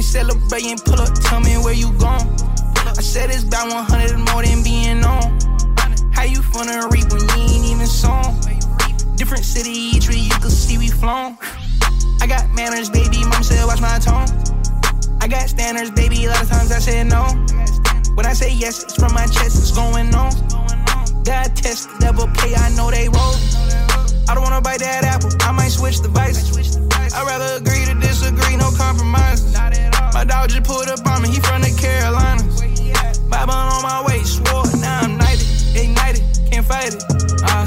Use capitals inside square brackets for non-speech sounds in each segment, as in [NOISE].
They celebrating, pull up, tell me where you gone. I said it's about 100 more than being on. How you finna reap when you ain't even sown? Different city, each way you can see we flown. I got manners, baby, mom said watch my tone. I got standards, baby, a lot of times I said no. When I say yes, it's from my chest, it's going on. God test, devil play, I know they roll. I don't wanna bite that apple, I might switch devices. I'd rather agree to disagree, no compromises. My dog just pulled up on me, he from the Carolinas. Bible on my way, swore, now I'm knighted, ignited, can't fight it. Uh,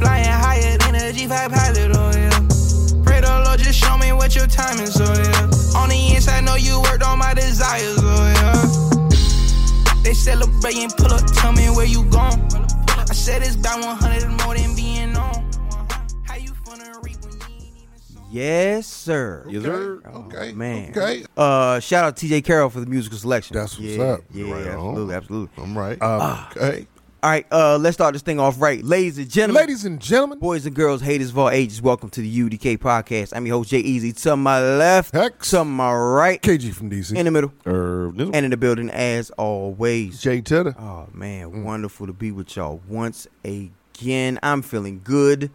flying higher than a G5 pilot, oh yeah. Pray the Lord just show me what your time is, oh yeah. On the inside, know you worked on my desires, oh yeah. They celebrating, pull up, tell me where you gone. I said it's about 100 more than Yes, sir. Yes, sir. Okay. man. Okay. Uh, shout out to TJ Carroll for the musical selection. That's what's yeah, up. Yeah, Right on. absolutely, absolutely. I'm right. Uh, okay. All right, uh, let's start this thing off right, ladies and gentlemen. Ladies and gentlemen, Boys and girls, haters of all ages, welcome to the UDK podcast. I'm your host, Jay Easy. To my left, Hex. to my right, KG from DC. in the middle, Herb Nizzle. and in the building as always. Jay Titter. Oh man, Mm. wonderful to be with y'all once again. I'm feeling good.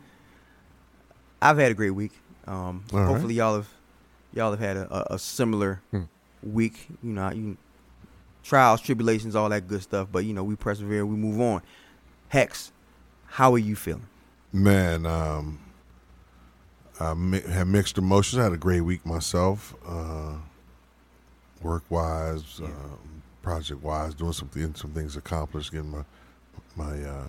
I've had a great week. Um, All right. hopefully y'all have y'all have had a, a, similar Hmm. week. You know, you trials, tribulations, all that good stuff. But you know, we persevere, we move on. Hex, how are you feeling? Man, um, I mi- had mixed emotions. I had a great week myself, uh, work wise, Yeah. uh, project wise, doing some getting some things accomplished, getting my my uh,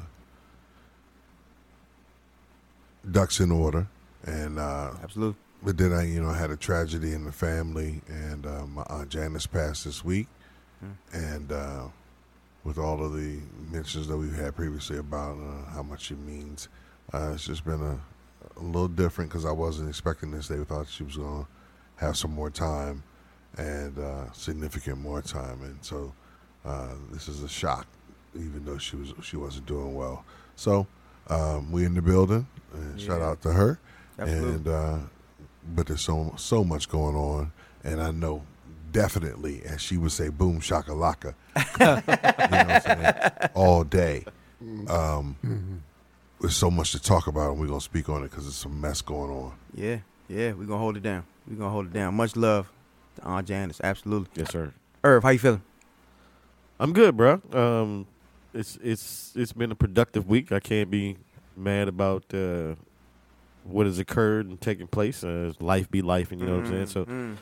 ducks in order, and uh, Absolutely. but then I, you know, had a tragedy in the family, and uh, my aunt Janice passed this week, and uh, with all of the mentions that we've had previously about uh, how much it means, uh, it's just been a, a little different because I wasn't expecting this. They thought she was going to have some more time and uh, significant more time, and so uh, this is a shock, even though she was she wasn't doing well. So um, we in the building, and shout out to her. Absolutely. And uh, but there's so so much going on, and I know definitely, as she would say, "Boom shakalaka," [LAUGHS] you know what I'm all day. Um, There's so much to talk about, and we're gonna speak on it because it's a mess going on. Yeah, yeah, we're gonna hold it down. We're gonna hold it down. Much love to Aunt Janice. Absolutely. Yes, sir. Irv, how you feeling? I'm good, bro. Um, it's it's it's been a productive week. I can't be mad about uh, what has occurred and taken place. Uh, life be life, and you know what I'm saying. So Mm.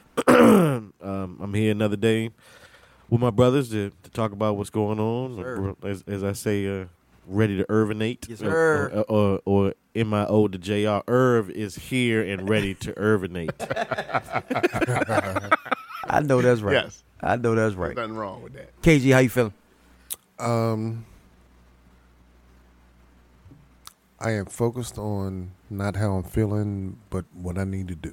[CLEARS THROAT] um, I'm here another day with my brothers to, to talk about what's going on. Sir. As, as I say, uh, ready to Irvinate. Yes, Or- sir. Or, or, or in my ode to Jr. Irv is here and ready to Irvinate. [LAUGHS] I know that's right. Yes. I know that's right. Nothing wrong with that. KG, how you feeling? Um, I am focused on not how I'm feeling, but what I need to do,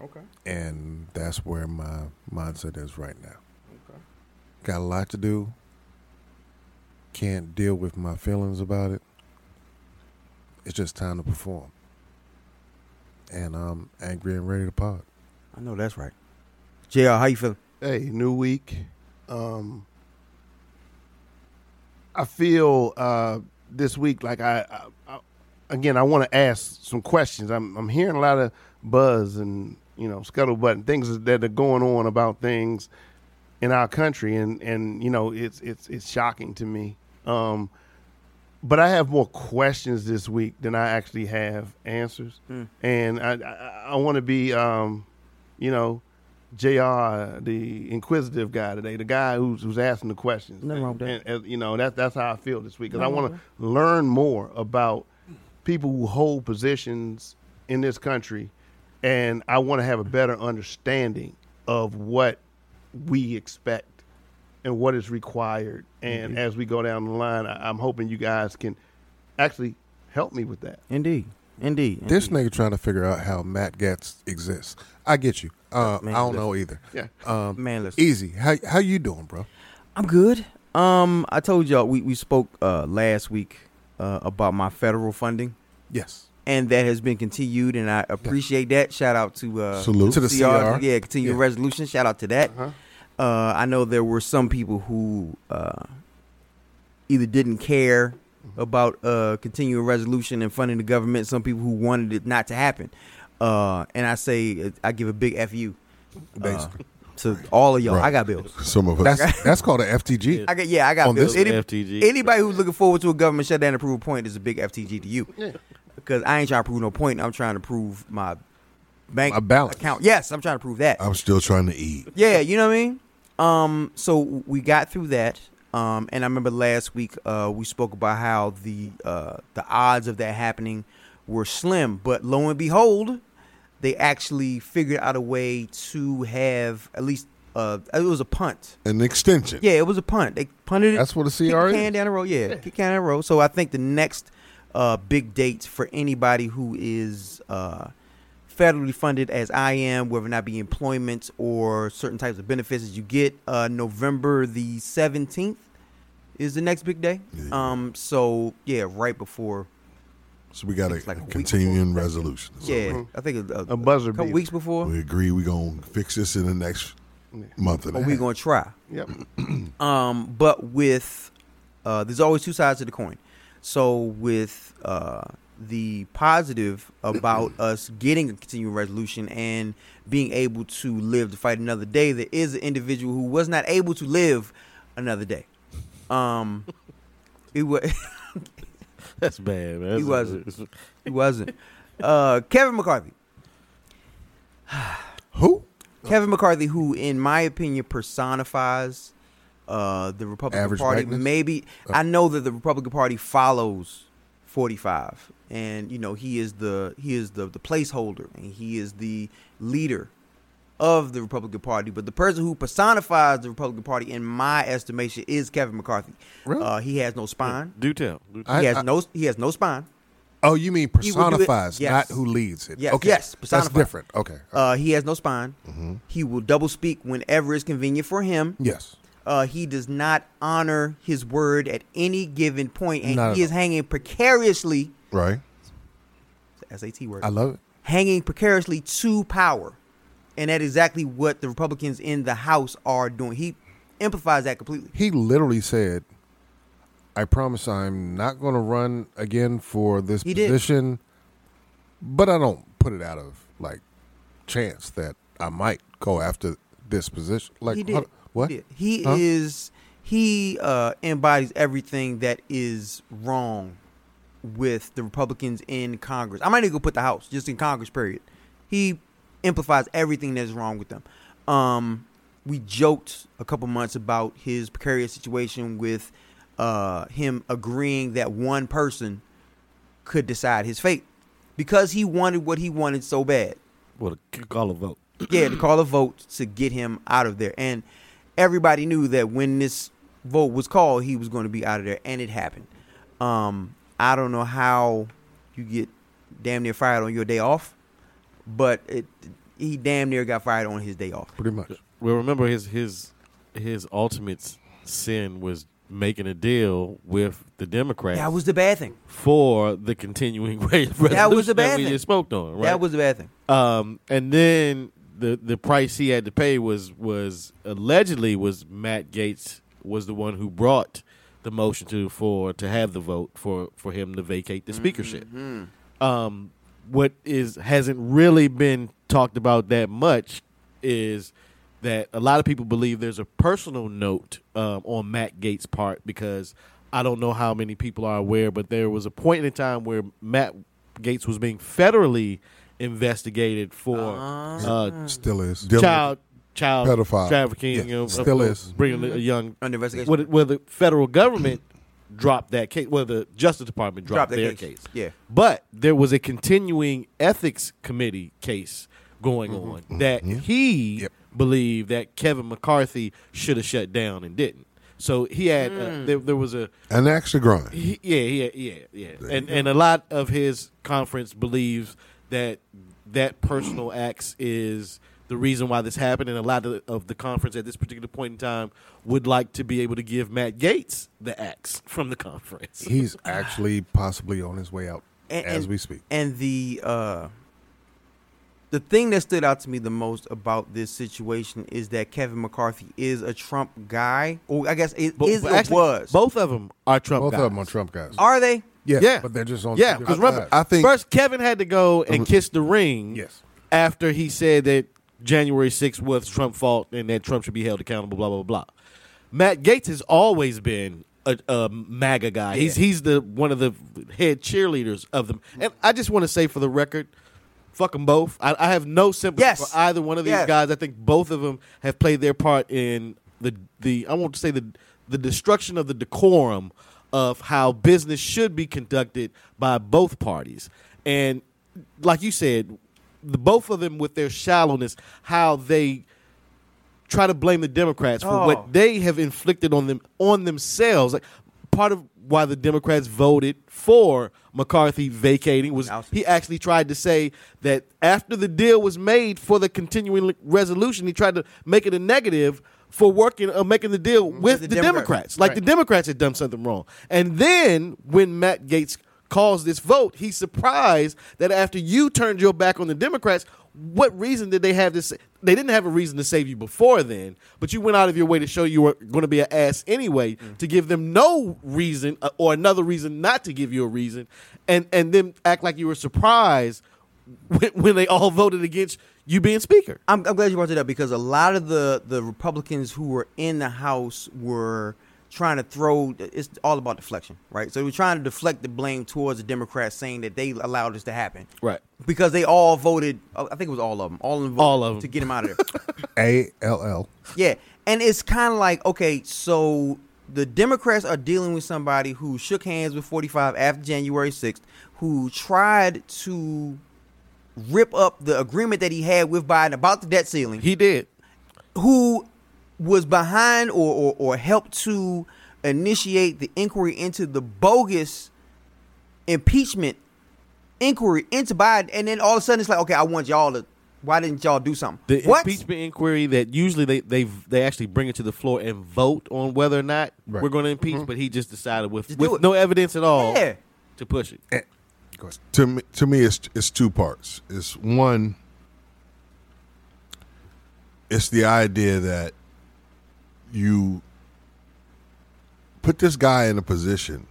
Okay. and that's where my mindset is right now. Okay. Got a lot to do. Can't deal with my feelings about it. It's just time to perform, and I'm angry and ready to pod. I know that's right. JR, how you feeling? Hey, new week. Um, I feel uh, this week like I, I, I again I want to ask some questions. I'm I'm hearing a lot of buzz and you know scuttlebutt and things that are going on about things in our country, and and you know it's it's it's shocking to me. Um, but I have more questions this week than I actually have answers, Hmm. and I I, I want to be um, you know. Jr. the inquisitive guy today, the guy who's who's asking the questions. Nothing wrong with that. And, and, you know that's that's how I feel this week because I want to learn more about people who hold positions in this country, and I want to have a better understanding of what we expect and what is required. And as we go down the line, I, I'm hoping you guys can actually help me with that. Indeed. Indeed. This nigga trying to figure out how Matt Gaetz exists. I get you. Uh, Man, I don't listen. know either. Yeah. Um, Man, listen. easy. How how you doing, bro? I'm good. Um, I told y'all we, we spoke uh last week uh about my federal funding. Yes. and that has been continued, and I appreciate that. Shout out to uh, Salute. To the CR. yeah, continued Yeah. resolution. Shout out to that. Uh, I know there were some people who uh, either didn't care about uh, continuing resolution and funding the government. Some people who wanted it not to happen. Uh, and I say I give a big fu uh, Basically. to all of y'all. Right. I got bills. Some of us. That's [LAUGHS] that's called an FTG. I got yeah, I got On bills. this Any- FTG. Anybody who's looking forward to a government shutdown approval point is a big FTG to you. Because I ain't trying to prove no point. I'm trying to prove my bank My balance. account. Yes, I'm trying to prove that. I'm still trying to eat. Yeah, you know what I mean. Um, so we got through that. Um, and I remember last week uh, we spoke about how the uh, the odds of that happening were slim, but lo and behold, they actually figured out a way to have at least uh, it was a punt. An extension. Yeah, it was a punt. They punted it. That's what a kicked CR the can down the road. Yeah, kick can down the road. So I think the next uh, big date for anybody who is uh, federally funded, as I am, whether or not be employment or certain types of benefits that you get, uh, November the seventeenth is the next big day. Yeah. Um, so yeah, right before. So we got a, It's like a week continuing resolution. So Yeah, I think a, A buzzer couple beater. weeks before. we agree we're going to fix this in the next month and a Or we half. gonna try. Yep. [CLEARS THROAT] Um, but with uh, there's always two sides to the coin. So with uh, the positive about [CLEARS THROAT] us getting a continuing resolution and being able to live to fight another day, there is an individual who was not able to live another day. Um, it was [LAUGHS] That's bad, man. He wasn't. [LAUGHS] he wasn't. Uh, Kevin McCarthy. [SIGHS] Who? Kevin McCarthy, who in my opinion personifies uh, the Republican Average Party. blackness? Maybe Oh. I know that the Republican Party follows 45, and you know he is the he is the the placeholder, and he is the leader of the Republican Party. But the person who personifies the Republican Party, in my estimation, is Kevin McCarthy. Really? Uh, he has no spine. Do tell. Do tell. I- he has I- no he has no spine. Oh, you mean He will do it- personifies, yes. not who leads it. Yes, Okay. yes, That's different. Okay. Uh, he has no spine. He will double speak whenever it's convenient for him. yes. Uh, he does not honor his word at any given point, and Not he at is hanging precariously. Right? SAT word. I love it. hanging precariously to power, and that's exactly what the Republicans in the House are doing. He amplifies that completely. He literally said, I promise I'm not going to run again for this He did. position, but I don't put it out of like chance that I might go after this position. Like he did. how- what? He, did. He Huh? is. He uh, embodies everything that is wrong with the Republicans in Congress. I might even go put the House just in Congress. Period. He amplifies everything that is wrong with them. Um, we joked a couple months about his precarious situation with uh, him agreeing that one person could decide his fate because he wanted what he wanted so bad Well, call a vote. [CLEARS THROAT] yeah, to call a vote to get him out of there. And everybody knew that when this vote was called, he was going to be out of there, and it happened. Um, I don't know how you get damn near fired on your day off, but it, he damn near got fired on his day off. Pretty much. Well, remember his his his ultimate sin was making a deal with the Democrats That was the bad thing. for the continuing [LAUGHS] wage That was the bad we thing. just spoke on. Right? That was the bad thing. Um, and then the the price he had to pay was was allegedly was Matt Gaetz was the one who brought the motion to for to have the vote for for him to vacate the speakership. Um, what is hasn't really been talked about that much is that a lot of people believe there's a personal note um, on Matt Gaetz' part because I don't know how many people are aware, but there was a point in time where Matt Gaetz was being federally investigated for uh, Still is. Dylan- child child Pedophile. trafficking. Yeah, you know, still of- is. bringing a young Under investigation. where the, where the federal government dropped that case. Well, the Justice Department dropped Dropped that their case. case. Yeah. But there was a continuing ethics committee case going Mm-hmm. on that he Yep. believed that Kevin McCarthy should have shut down and didn't. So he had Mm. uh, there, there was a An extra grind. he, yeah, yeah, yeah, yeah. And and a lot of his conference believes that that personal acts is the reason why this happened, and a lot of, of the conference at this particular point in time would like to be able to give Matt Gaetz the axe from the conference. He's [LAUGHS] actually possibly on his way out And, as and- we speak. And the uh, the thing that stood out to me the most about this situation is that Kevin McCarthy is a Trump guy, or I guess it Bo- is but or actually, was. Both of them are Trump Both guys. of them are Trump guys. Are they? yeah, Yeah. but they're just on. Yeah, because remember. I think first Kevin had to go and kiss the ring yes, after he said that January 6th was Trump's fault and that Trump should be held accountable, blah, blah, blah. Matt Gaetz has always been a, a MAGA guy. He's he's the one of the head cheerleaders of them. And I just want to say for the record, fuck them both. I, I have no sympathy Yes. for either one of these Yes. guys. I think both of them have played their part in the the I won't say the the destruction of the decorum of how business should be conducted by both parties. And like you said, both of them with their shallowness, how they try to blame the Democrats for Oh. what they have inflicted on them on themselves. Like part of why the Democrats voted for McCarthy vacating was he actually tried to say that after the deal was made for the continuing resolution, he tried to make it a negative for working uh, making the deal with the the, Democrats. Democrats. Like the Democrats had done something wrong. And then when Matt Gaetz calls this vote, he's surprised that after you turned your back on the Democrats, what reason did they have this? They didn't have a reason to save you before then, but you went out of your way to show you were going to be an ass anyway, to give them no reason uh, or another reason not to give you a reason, and and then act like you were surprised when, when they all voted against you being speaker. I'm, I'm glad you brought it up because a lot of the the Republicans who were in the House were trying to throw. It's all about deflection, right? So we're trying to deflect the blame towards the Democrats, saying that they allowed this to happen, Right. Because they all voted. Uh, I think it was all of them. All of them. Voted All of 'em. to get him out of there. [LAUGHS] A L L. Yeah, and it's kind of like okay, so the Democrats are dealing with somebody who shook hands with 45 after January 6th, who tried to rip up the agreement that he had with Biden about the debt ceiling, He did. who was behind or, or, or helped to initiate the inquiry into the bogus impeachment inquiry into Biden, and then all of a sudden it's like, okay, I want y'all to. Why didn't y'all do something? The what? impeachment inquiry that usually they they they actually bring it to the floor and vote on whether or not Right. we're going to impeach, mm-hmm. but he just decided with Just with no evidence at all Yeah. to push it. Of course. to me, to me, it's it's two parts. It's one. It's the idea that you put this guy in a position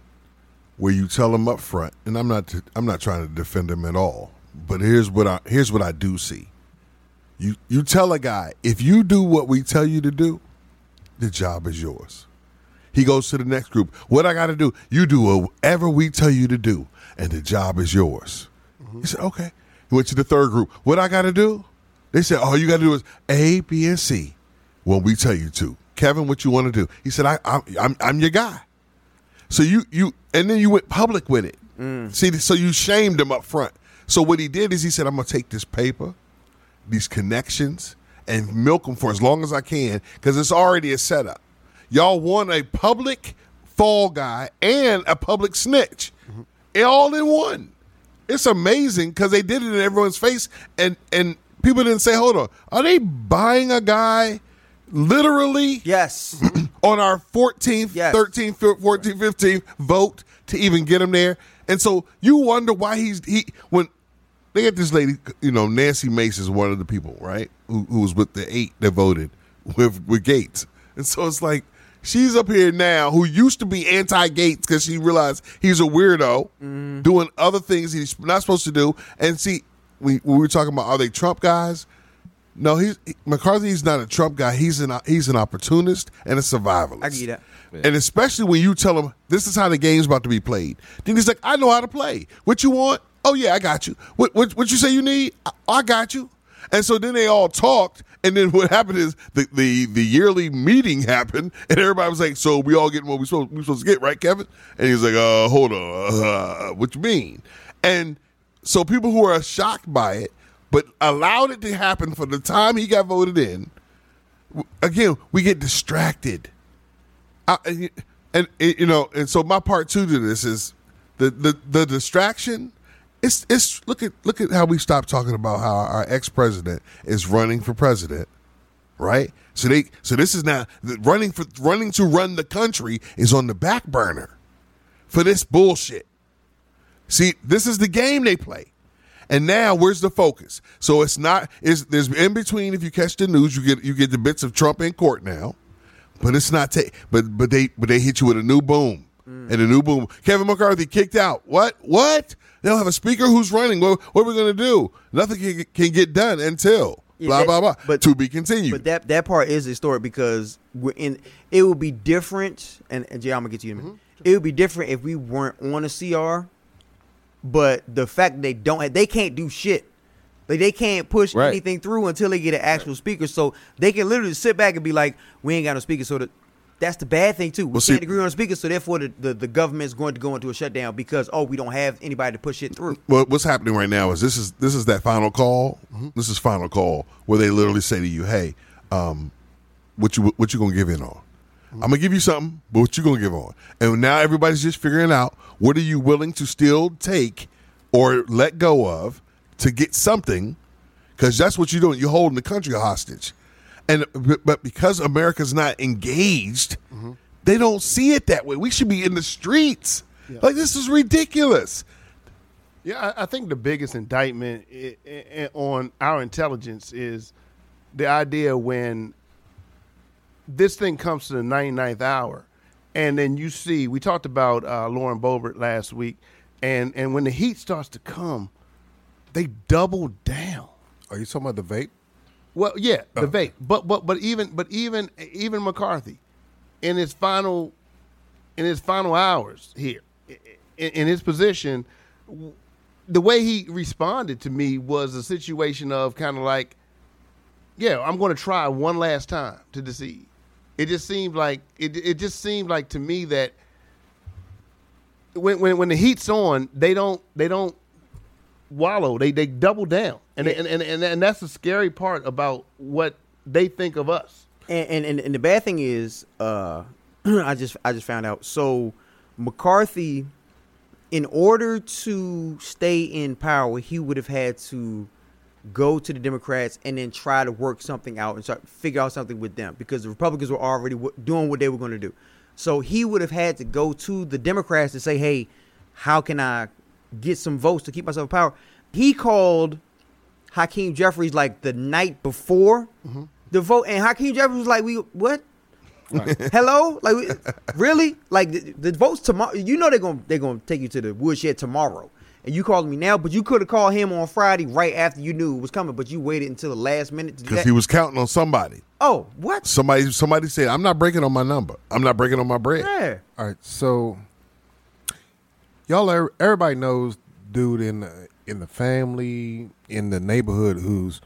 where you tell him up front, and I'm not I'm not trying to defend him at all, but here's what I here's what I do see. You you tell a guy if you do what we tell you to do, the job is yours. He goes to the next group. What I got to do? You do whatever we tell you to do, and the job is yours. He said, okay. He went to the third group. What I got to do? They said, all you got to do is A, B, and C when we tell you to. Kevin, what you want to do? He said, I, I'm, I'm, I'm your guy. So you, you, and then you went public with it. Mm. See, so you shamed him up front. So what he did is he said, I'm going to take this paper, these connections, and milk them for as long as I can because it's already a setup. Y'all want a public fall guy and a public snitch, mm-hmm. all in one. It's amazing because they did it in everyone's face, and and people didn't say, "Hold on, are they buying a guy literally Yes. [CLEARS THROAT] on our 14th, Yes. 13th, 14th, 15th vote to even get him there?" And so you wonder why he's he when they get this lady, you know, Nancy Mace is one of the people, right, who, who was with the eight that voted with with Gaetz, and so it's like she's up here now, who used to be anti-Gaetz because she realized he's a weirdo mm-hmm. doing other things he's not supposed to do, and see, we, we were talking about are they Trump guys? No, he's McCarthy's not a Trump guy. He's an he's an opportunist and a survivalist. I give you that. And especially when you tell him this is how the game's about to be played, then he's like, "I know how to play. What you want? Oh yeah, I got you. What what, what you say you need? I, I got you." And so then they all talked, and then [LAUGHS] what happened is the, the the yearly meeting happened, and everybody was like, "So we all getting what we supposed we supposed to get, right, Kevin?" And he's like, "Uh, hold on, uh, [LAUGHS] what you mean?" And so people who are shocked by it, but allowed it to happen for the time he got voted in, again, we get distracted. I, and, and you know, and so my part two to this is the the, the distraction. It's it's look at look at how we stopped talking about how our ex president is running for president, right? So they so this is now running for running to run the country is on the back burner for this bullshit. See, this is the game they play. And now where's the focus? So it's not is there's in between if you catch the news, you get you get the bits of Trump in court now. But it's not but but they but they hit you with a new boom. Mm. And a new boom. Kevin McCarthy kicked out. What? What? They don't have a speaker who's running. What, what are we going to do? Nothing can, can get done until Yeah, blah that- blah blah. but- to be continued. But that that part is historic because we're in. It would be different, and, and Jay, I'm gonna get to you in a minute. Mm-hmm. It would be different if we weren't on a CR, but the fact they don't, they can't do shit. Like they can't push Right. anything through until they get an actual speaker. So they can literally sit back and be like, "We ain't got no speaker." So that that's the bad thing too. We Well, see- can't agree on a speaker, so therefore the, the the government is going to go into a shutdown because oh, we don't have anybody to push it through. Well, what's happening right now is this is this is that final call. This is final call where they literally say to you, "Hey, um, what you what you gonna give in on? I'm gonna give you something, but what you gonna give on?" And now everybody's just figuring out what are you willing to still take or let go of to get something, because that's what you're doing. You're holding the country hostage, and but- because America's not engaged, mm-hmm. they don't see it that way. We should be in the streets. Like this is ridiculous. Yeah, I, I think the biggest indictment i- i- i- on our intelligence is the idea when this thing comes to the 99th hour, and then you see, we talked about uh, Lauren Boebert last week, and, and when the heat starts to come, they double down. Are you talking about the vape? Well, yeah, the vape, but but but even but even even McCarthy, in his final, in his final hours here, in, in his position, the way he responded to me was a situation of kind of like, yeah, I'm going to try one last time to deceive. It just seemed like it. It just seemed like to me that when when when the heat's on, they don't they don't wallow. They they double down, and and, and and and that's the scary part about what they think of us. And, and and and the bad thing is, uh, [CLEARS THROAT] I just I just found out. So McCarthy, in order to stay in power, he would have had to go to the Democrats and then try to work something out and start figure out something with them because the Republicans were already w- doing what they were going to do. So he would have had to go to the Democrats to say, "Hey, how can I get some votes to keep myself in power?" He called Hakeem Jeffries like the night before mm-hmm. the vote, and Hakeem Jeffries was like, "We what? [LAUGHS] Hello? Like really? Like the, the votes tomorrow? You know they're gonna they're gonna take you to the woodshed tomorrow." And you called me now, but you could have called him on Friday right after you knew it was coming, but you waited until the last minute to because he was counting on somebody. oh, what? Somebody, somebody said, "I'm not breaking on my number. I'm not breaking on my bread." Yeah. All right, so y'all, er- everybody knows dude in the in the family in the neighborhood who's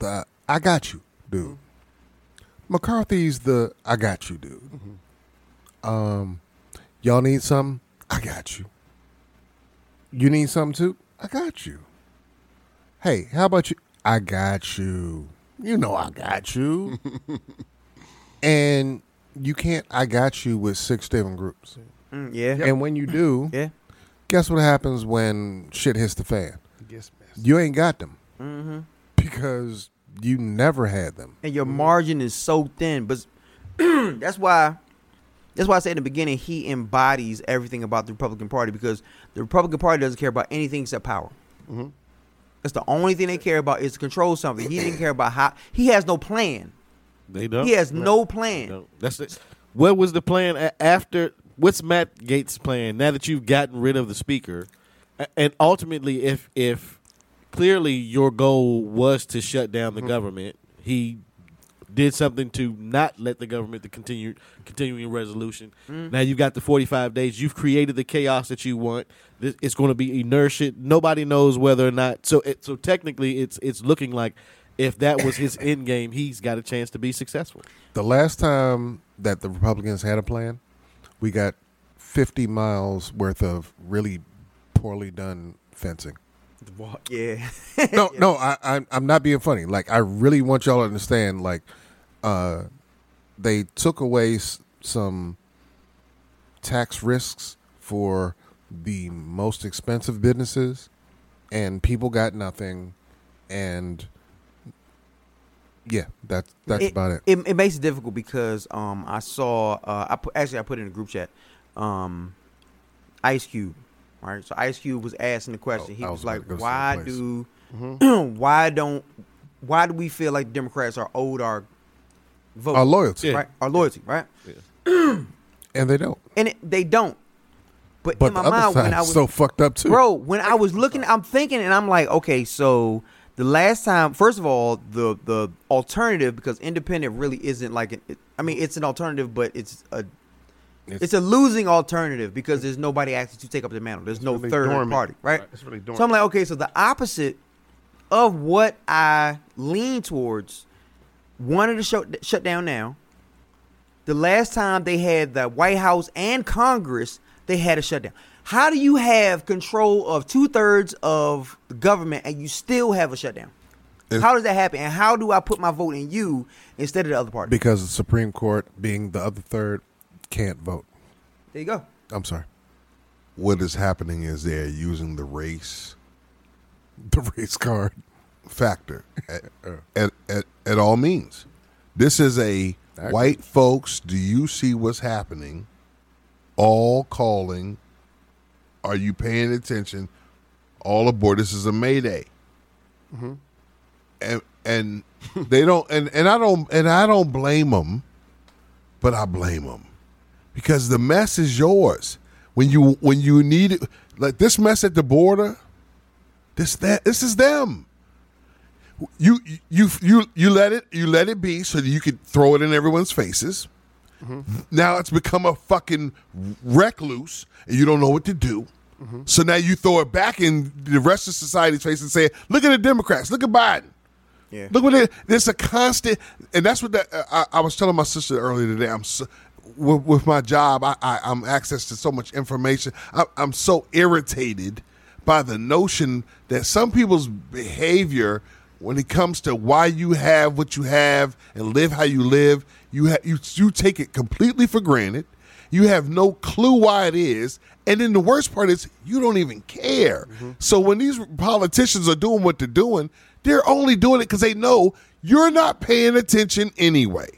the I got you dude. McCarthy's the I got you dude. Um, y'all need something? I got you. You need something too? I got you. Hey, how about you? I got you. You know I got you. [LAUGHS] and you can't I got you with six different groups. Mm, yeah. And when you do, Yeah. guess what happens when shit hits the fan? Yes. You ain't got them Mm-hmm. because you never had them. and your margin is so thin. But [CLEARS THROAT] that's why that's why I said in the beginning he embodies everything about the Republican Party because the Republican Party doesn't care about anything except power. That's the only thing they care about is to control something. He didn't care about how he has no plan. They don't. He has no They plan. That's it. What was the plan after? What's Matt Gaetz' plan now that you've gotten rid of the speaker? And ultimately, if if clearly your goal was to shut down the Mm-hmm. government, he did something to not let the government to continue continuing resolution. Mm-hmm. Now you've got the 45 days. You've created the chaos that you want. This- It's going to be inertia. Nobody knows whether or not. So it, so technically, it's it's looking like if that was his [COUGHS] end game, he's got a chance to be successful. The last time that the Republicans had a plan, we got 50 miles worth of really poorly done fencing. Yeah. No, [LAUGHS] no, I, I'm I'm not being funny. Like I really want y'all to understand. Like, uh, they took away s- some tax risks for the most expensive businesses, and people got nothing. And yeah, that's that's about it. it. It makes it difficult because um I saw uh I put actually I put it in a group chat, um Ice Cube right? So Ice Cube was asking the question. Oh, he I was, was like, to go to the "Why do, Mm-hmm. [CLEARS THROAT] why don't, why do we feel like Democrats are owed our vote, Our loyalty, Yeah. right? Our loyalty, right? and they don't. And it, they don't. But, But in the my other mind, side when I is was so fucked up too, bro when i was looking i'm thinking and i'm like okay so the last time first of all the the alternative because independent really isn't like an, it, i mean it's an alternative but it's a it's, It's- a losing alternative because there's nobody actually to take up the mantle there's no really third dormant. party right Right, it's really so i'm like okay so the opposite of what i lean towards wanted to shut, shut down now the last time they had the White House and Congress, they had a shutdown. How do you have control of two thirds of the government and you still have a shutdown? If- how does that happen? And how do I put my vote in you instead of the other party? because the Supreme Court, being the other third, can't vote. there you go. I'm sorry, What is happening is they're using the race [LAUGHS] the race card. factor [LAUGHS] at, at, at, at all means. This is a white folks, do you see what's happening? All calling. Are you paying attention? All aboard. This is a mayday. Mm-hmm. And and [LAUGHS] they don't and, and I don't and I don't blame them, but I blame them because the mess is yours. When you when you need it, like this mess at the border, this that this is them you you you you let it you let it be so that you could throw it in everyone's faces. Mm-hmm. Now it's become a fucking recluse, and you don't know what to do. Mm-hmm. So now you throw it back in the rest of society's face and say, "Look at the Democrats. Look at Biden. Yeah. Look what it. There's a constant, and that's what that, uh, I, I was telling my sister earlier today. I'm so, with, with my job. I, I, I'm access to so much information. I, I'm so irritated by the notion that some people's behavior, when it comes to why you have what you have and live how you live, you ha- you you take it completely for granted. You have no clue why it is. And then the worst part is you don't even care. So when these politicians are doing what they're doing, they're only doing it because they know you're not paying attention anyway.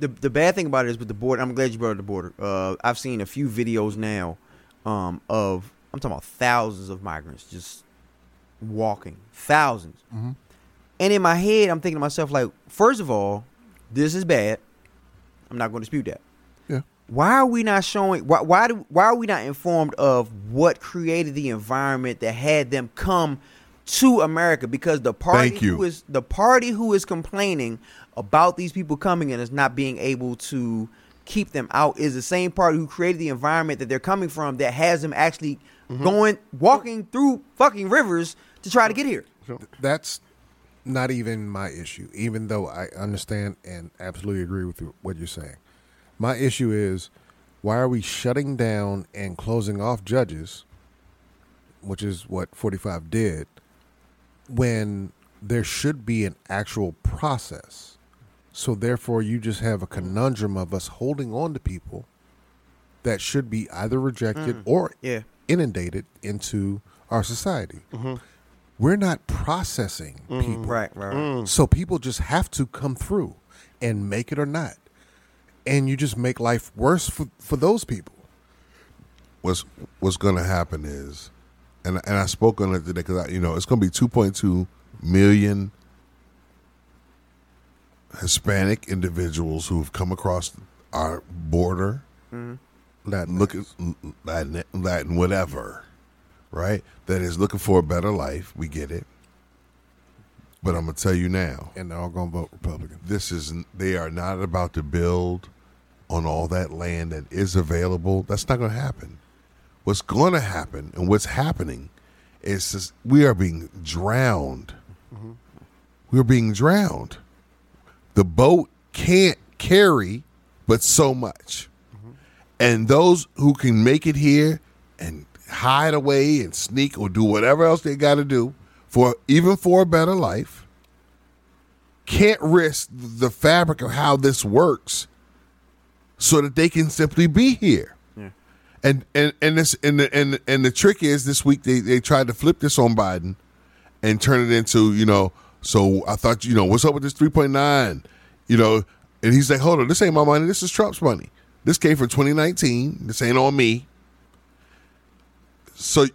The the bad thing about it is with the border. I'm glad you brought up the border. Uh, I've seen a few videos now um, of I'm talking about thousands of migrants just walking, 1000s And in my head, I'm thinking to myself like, first of all, this is bad. I'm not going to dispute that. Yeah. Why are we not showing? Why why do why are we not informed of what created the environment that had them come to America? Because the party who is the party who is complaining about these people coming and is not being able to keep them out is the same party who created the environment that they're coming from that has them actually mm-hmm. going walking through fucking rivers to try to get here. That's not even my issue, even though I understand and absolutely agree with what you're saying. My issue is why are we shutting down and closing off judges, which is what 45 did, when there should be an actual process? So, therefore, you just have a conundrum of us holding on to people that should be either rejected mm. or Yeah. inundated into our society. Mm-hmm. We're not processing mm, people. Right, right, right. Mm. So people just have to come through and make it or not. And you just make life worse for, for those people. what's what's going to happen is, and and I spoke on it today because you know it's going to be 2.2 million Hispanic individuals who've come across our border, mm-hmm. Latin look at Latin, Latin, whatever, right? That is looking for a better life. We get it, but I'm gonna tell you now, and they're all going to vote Republican. this is they are not about to build on all that land that is available. That's not going to happen. What's going to happen and what's happening is just, we are being drowned. Mm-hmm. We're being drowned. The boat can't carry but so much. Mm-hmm. And those who can make it here and hide away and sneak or do whatever else they got to do for even for a better life can't risk the fabric of how this works so that they can simply be here. And and and this and the and and the trick is this week they they tried to flip this on Biden and turn it into, you know, so I thought, you know, what's up with this 3.9? You know, and he's like, "Hold on, this ain't my money. This is Trump's money. This came from 2019. This ain't on me." So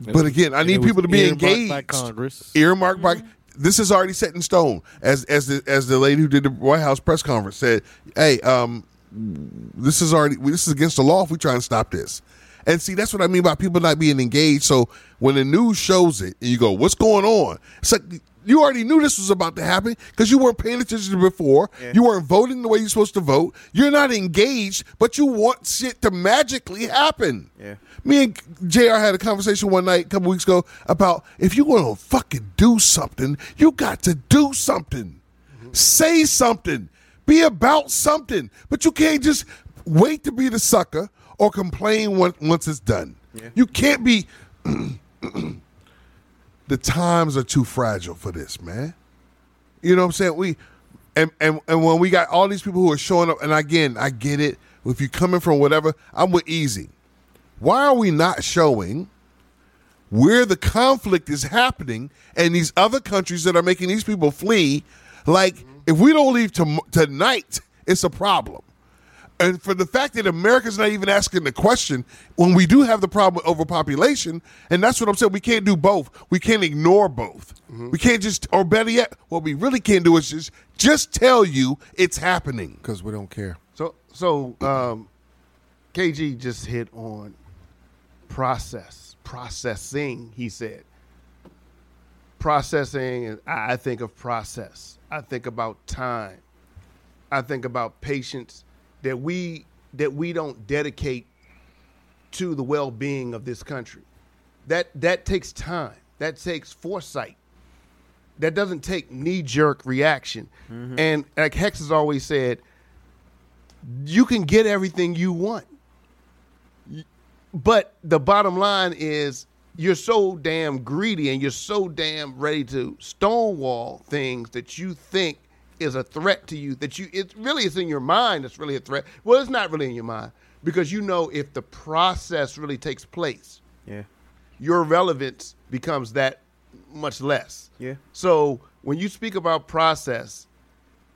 But again, I need people to be earmarked by engaged. Congress. Earmarked by this is already set in stone. As as the as the lady who did the White House press conference said, "Hey, um, this is already this is against the law if we try and stop this." And see, that's what I mean by people not being engaged. So when the news shows it, and you go, "What's going on?" It's like you already knew this was about to happen because you weren't paying attention before. You weren't voting the way you're supposed to vote. You're not engaged, but you want shit to magically happen. Yeah. Me and JR had a conversation one night a couple weeks ago about if you want to fucking do something, you got to do something. Say something. Be about something. But you can't just wait to be the sucker or complain once, once it's done. You can't be. [CLEARS THROAT] the times are too fragile for this, man. You know what I'm saying? We and and and when we got all these people who are showing up, and again, I get it. If you're coming from whatever, I'm with Easy. Why are we not showing where the conflict is happening and these other countries that are making these people flee? Like, if we don't leave tom- tonight, it's a problem. And for the fact that America's not even asking the question when we do have the problem with overpopulation, and that's what I'm saying, we can't do both. We can't ignore both. We can't just, or better yet, what we really can't do is just just tell you it's happening. because we don't care. So so um, KG just hit on process, processing. He said processing, I think of process. I think about time. I think about patience that we that we don't dedicate to the well-being of this country. That that takes time. That takes foresight. That doesn't take knee-jerk reaction. Mm-hmm. And like Hex has always said, you can get everything you want. But the bottom line is you're so damn greedy and you're so damn ready to stonewall things that you think is a threat to you that you it really is in your mind it's really a threat. Well, it's not really in your mind because you know if the process really takes place, Yeah. your relevance becomes that much less. Yeah. So when you speak about process,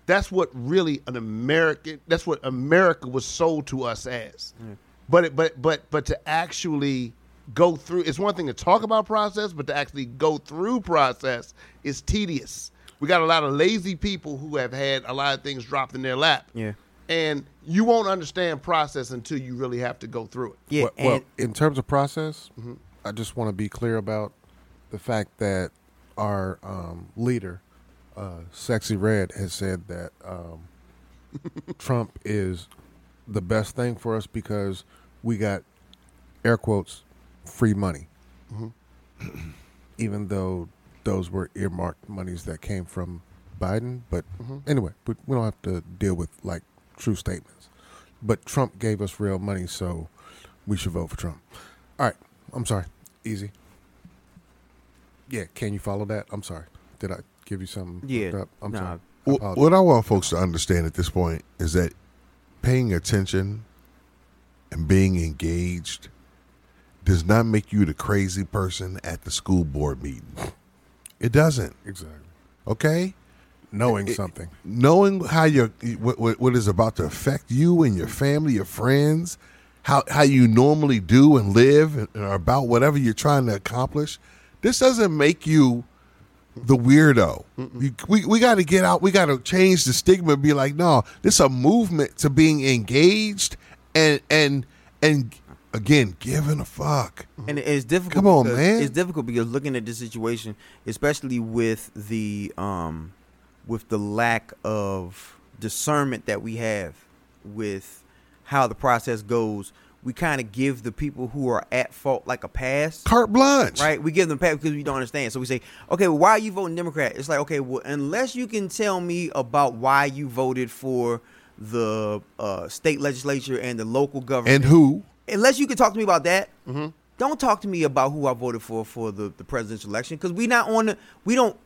that's what really an American. That's what America was sold to us as. But it, but but but to actually go through, it's one thing to talk about process, but to actually go through process is tedious. We got a lot of lazy people who have had a lot of things dropped in their lap. Yeah. And you won't understand process until you really have to go through it. Yeah. well, and well, in terms of process, I just want to be clear about the fact that our um, leader, uh, Sexyy Red, has said that um, [LAUGHS] Trump is the best thing for us because we got air quotes free money, mm-hmm. even though those were earmarked monies that came from Biden. But mm-hmm. anyway, but we don't have to deal with like true statements. But Trump gave us real money, so we should vote for Trump. All right, I'm sorry. Easy. Yeah, can you follow that? I'm sorry. Did I give you something? Yeah, fucked Up? I'm nah. sorry. I What I want folks to understand at this point is that paying attention and being engaged does not make you the crazy person at the school board meeting. It doesn't. Exactly. Okay? Knowing It- something. Knowing how your what, what, is about to affect you and your family, your friends, how how you normally do and live and, and about whatever you're trying to accomplish, this doesn't make you the weirdo. You- we we got to get out. We got to change the stigma and be like, no, this is a movement to being engaged and and and again, giving a fuck. and it's difficult. Come on, man. It's difficult because looking at this situation, especially with the um, with the lack of discernment that we have with how the process goes, we kind of give the people who are at fault like a pass. Carte blanche. Right, we give them pass because we don't understand. So we say, okay, well, why are you voting Democrat? It's like, okay, well, unless you can tell me about why you voted for the uh, state legislature and the local government, And who? unless you can talk to me about that, don't talk to me about who I voted for for the, the presidential election because we not on the we don't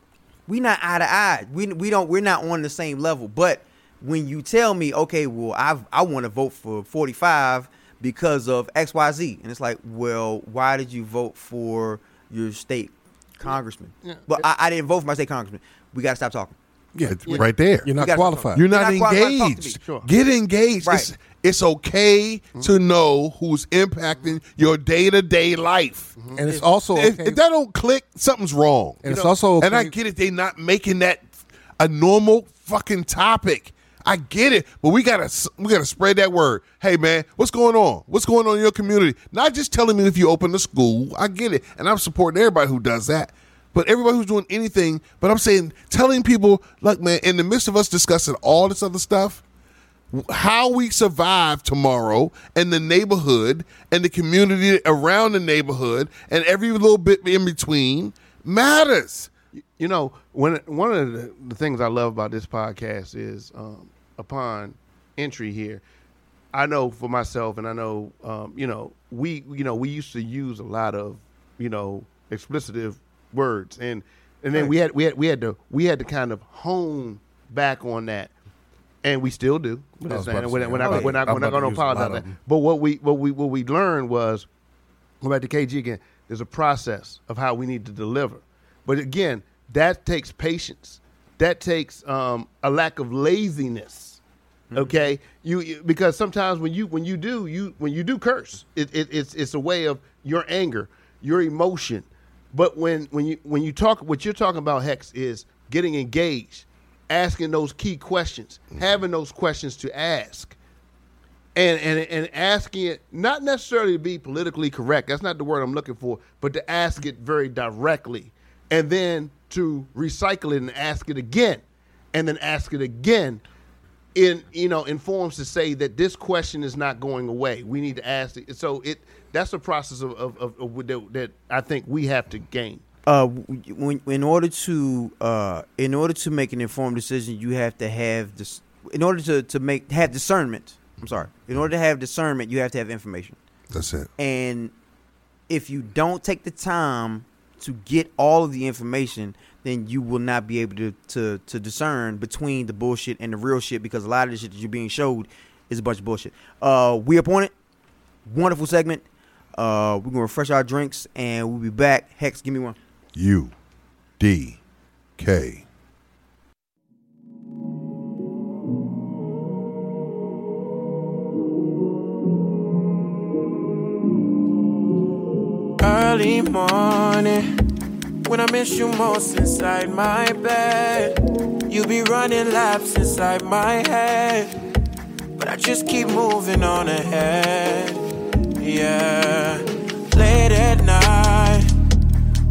we not eye to eye. We we don't we're not on the same level. But when you tell me, okay, well, I I want to vote for forty five because of X Y Z, and it's like, well, why did you vote for your state congressman? Yeah. Well, I, I didn't vote for my state congressman. We got to stop talking. Yeah, Right there. you're not gotta- qualified. You're not, You're not qualified to talk to me. engaged. Sure. Get engaged. Right. It's, It's okay mm-hmm. to know who's impacting mm-hmm. your day to day life. Mm-hmm. And it's also If, okay- if that don't click, something's wrong. And it's also and I get it. They're not making that a normal fucking topic. I get it, but we gotta we gotta spread that word. Hey man, what's going on? What's going on in your community? Not just telling me if you open the school. I get it, and I'm supporting everybody who does that. But everybody who's doing anything, but I'm saying telling people, look, man, in the midst of us discussing all this other stuff, how we survive tomorrow and the neighborhood and the community around the neighborhood and every little bit in between matters. You know, when one of the, the things I love about this podcast is um, upon entry here, I know for myself, and I know, um, you know, we, you know, we used to use a lot of, you know, explicitive words, and and then we had we had we had to we had to kind of hone back on that, and we still do. I was about to we're, not we're not not going to about to use a lot apologize. That. But what we what we what we learned was go back to KG again. There's a process of how we need to deliver, but again, that takes patience. That takes um, a lack of laziness. Okay, you, you because sometimes when you when you do you when you do curse, it, it, it's it's a way of your anger, your emotion. But when when you when you talk, what you're talking about, Hex, is getting engaged, asking those key questions, having those questions to ask and and and asking it not necessarily to be politically correct. That's not the word I'm looking for, but to ask it very directly, and then to recycle it and ask it again, and then ask it again, in you know in forms to say that this question is not going away. We need to ask it. So it that's a process of of, of, of that, that I think we have to gain. uh, when in order to uh, in order to make an informed decision, you have to have this. In order to to make have discernment. I'm sorry. In order to have discernment, you have to have information. That's it. And if you don't take the time to get all of the information, then you will not be able to to, to discern between the bullshit and the real shit because a lot of the shit that you're being showed is a bunch of bullshit. Uh, we on it. Wonderful segment. Uh, we're gonna refresh our drinks and we'll be back. Hex, give me one. U D K. Early morning, when I miss you most inside my bed. You be running laps inside my head, but I just keep moving on ahead. Yeah, late at night,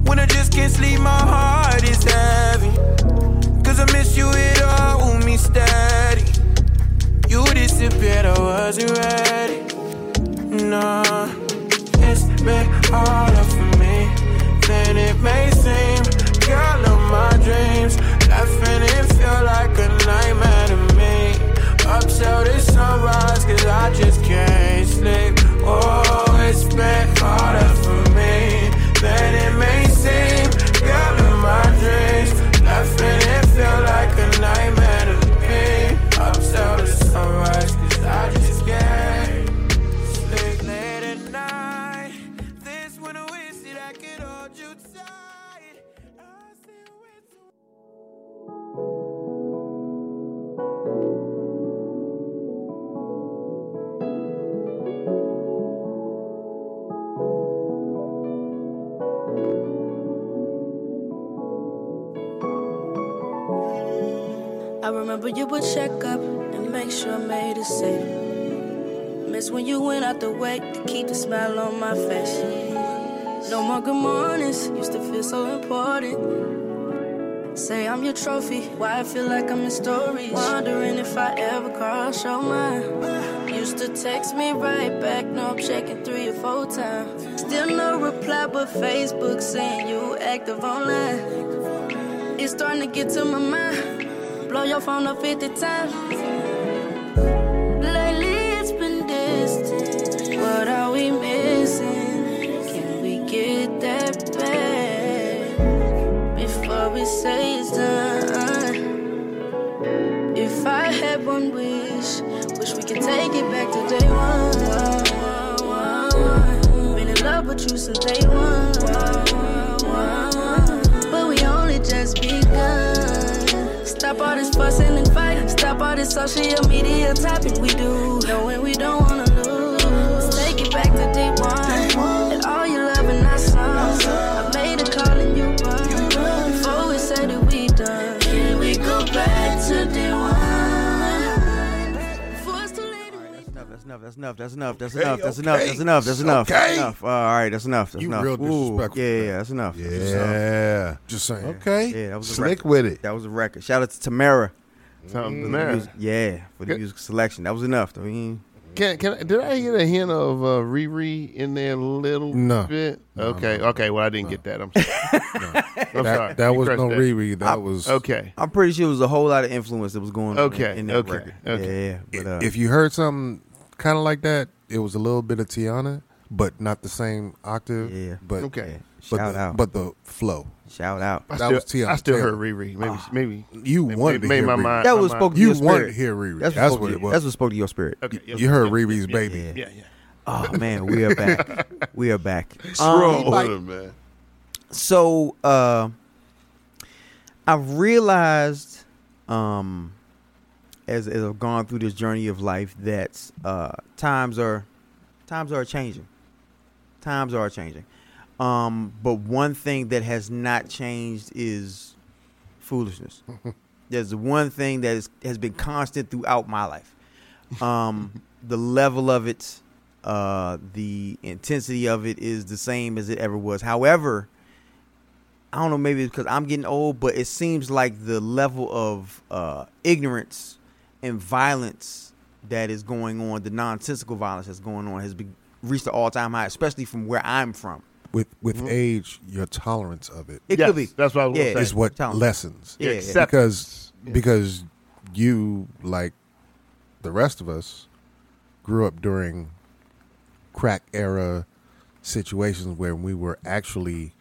when I just can't sleep, my heart is heavy. Cause I miss you, it all me steady. You disappeared, I wasn't ready. Nah, it's been me than it may seem. Girl of my dreams, laughing it feel like a nightmare to me. Up till the sunrise, cause I just can't sleep. Oh, it's been harder for me than it may seem. Girl remember you would check up and make sure I made it safe. Miss when you went out the way to keep the smile on my face. No more good mornings, used to feel so important. Say I'm your trophy, why I feel like I'm in stories. Wondering if I ever cross your mind. Used to text me right back, no, I'm checking three or four times. Still no reply, but Facebook saying you active online. It's starting to get to my mind. Blow your phone up 50 times. That's enough. That's enough. That's Okay, enough. That's enough. That's enough. That's enough. That's Okay. enough. Uh, all right. That's enough. That's You enough. real Ooh, disrespectful, Yeah, yeah, man. yeah. That's enough. Yeah. Just saying. Okay. Yeah, that was slick record. with it. That was a record. Shout out to Tamara. Something for the there. music- Yeah, for the music selection. That was enough. I mean, Can, can did I get a hint of uh, Riri in there a little No. bit? No, okay, no. okay. Well, I didn't get that. I'm sorry. [LAUGHS] I'm sorry. That, that was no that. Riri. That was Okay. I'm pretty sure it was a whole lot of influence that was going on Okay, in, in that okay, record. okay. Yeah, yeah. But, uh, if you heard something kind of like that, it was a little bit of Teyana, but not the same octave. Yeah. But Okay. yeah, But shout the, out. But the flow. shout out. I That still, was Teyana I still Taylor. heard Riri. Maybe, maybe. You Made- wanted to made hear my Riri. mind- That was spoke to You your wanted to hear Riri. That's, That's, what, what spoke it to- was. That's what spoke to your spirit. Okay. yeah, You heard yeah, Riri's yeah, baby. Yeah, yeah. Oh man, we are back. [LAUGHS] we are back. What's Um, wrong with him, man? so uh I've realized um as, as I've gone through this journey of life that uh times are times are changing. Times are changing. Um but one thing that has not changed is foolishness. [LAUGHS] There's one thing that is, has been constant throughout my life. Um [LAUGHS] the level of it uh the intensity of it is the same as it ever was. However, I don't know, maybe it's because I'm getting old, but it seems like the level of uh, ignorance and violence that is going on, the nonsensical violence that's going on, has been, reached an all time high, especially from where I'm from. With with mm-hmm. age, your tolerance of it It Yes, could be. That's what I was Yeah, going to is what Tell 'em. lessens. Yeah, yeah. Because Yeah. because you like the rest of us grew up during crack era situations where we were actually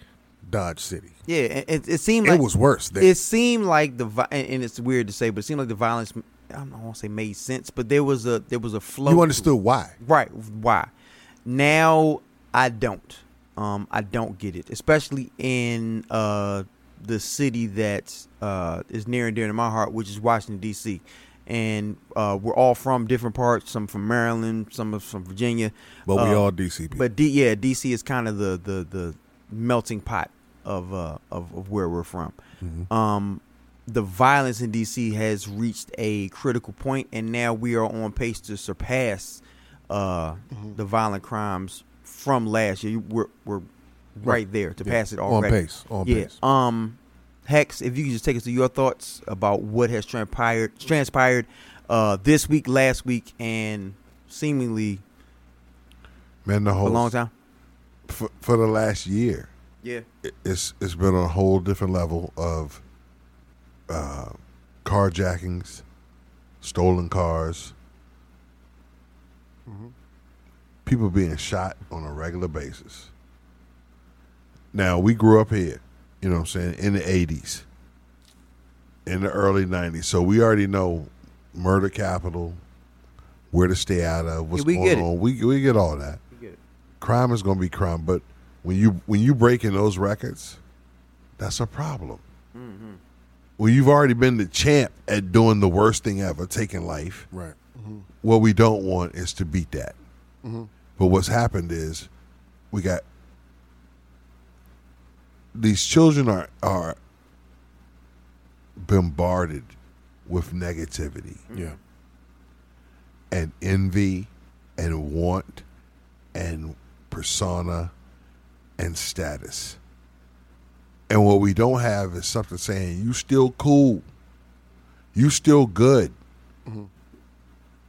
Dodge City. Yeah, it, it seemed like it was worse then. it seemed like the and and it's weird to say, but it seemed like the violence. I don't want to say made sense, but there was a there was a flow. you understood why. Right. Why? Now I don't. Um, I don't get it, especially in uh the city that uh is near and dear to my heart, which is Washington D.C. And uh, we're all from different parts. Some from Maryland, some from Virginia. But we Uh, all DC people. But D- yeah, DC is kind of the the the melting pot of uh of, of where we're from. Mhm. Um, the violence in DC has reached a critical point, and now we are on pace to surpass uh the violent crimes from last year. We're we're right there to Yeah. pass it already. on pace. On Yeah. pace. Um, Hex, if you could just take us to your thoughts about what has transpired transpired uh this week, last week, and seemingly Man, the whole a long time. For, for the last year, Yeah. it- it's it's been on a whole different level of uh, carjackings, stolen cars, people being shot on a regular basis. Now we grew up here, you know what I'm saying, in the '80s, in the early '90s, so we already know murder capital, where to stay out of, what's Yeah, going get on. We we get all that crime is going to be crime but when you when you breaking those records that's a problem Mm-hmm. When you've already been the champ at doing the worst thing ever taking life Right. what we don't want is to beat that Mm-hmm. but what's happened is we got these children are are bombarded with negativity Yeah. and envy and want and persona and status. And what we don't have is something saying, you still cool. You still good. Mm-hmm.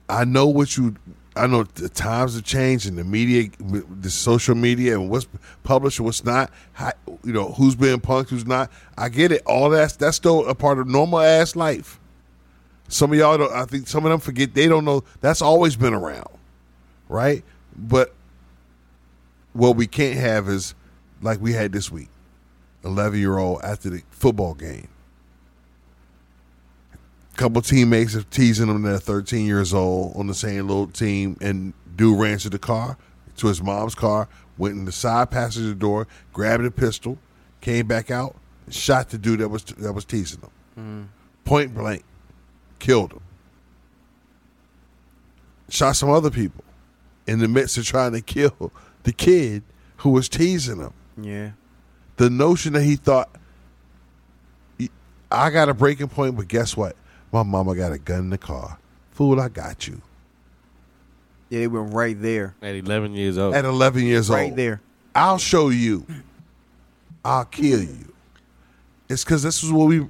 I know what you I know the times have changed and the media the social media and what's published and what's not, how, you know, who's being punked, who's not. I get it. All that's that's still a part of normal ass life. Some of y'all don't I think some of them forget they don't know that's always been around. Right? But what we can't have is like we had this week. 11 year old after the football game. A Couple teammates are teasing him. They're 13 years old on the same little team, and dude ran to the car, to his mom's car, went in the side passenger door, grabbed a pistol, came back out, shot the dude that was that was teasing him. Mm. Point blank, killed him. Shot some other people in the midst of trying to kill the kid who was teasing him Yeah. The notion that he thought I got a breaking point, but guess what? My mama got a gun in the car. Fool, I got you. Yeah, they went right there, At 11 years old. At 11 years right old. Right there. I'll show you. I'll kill you. It's because this is what we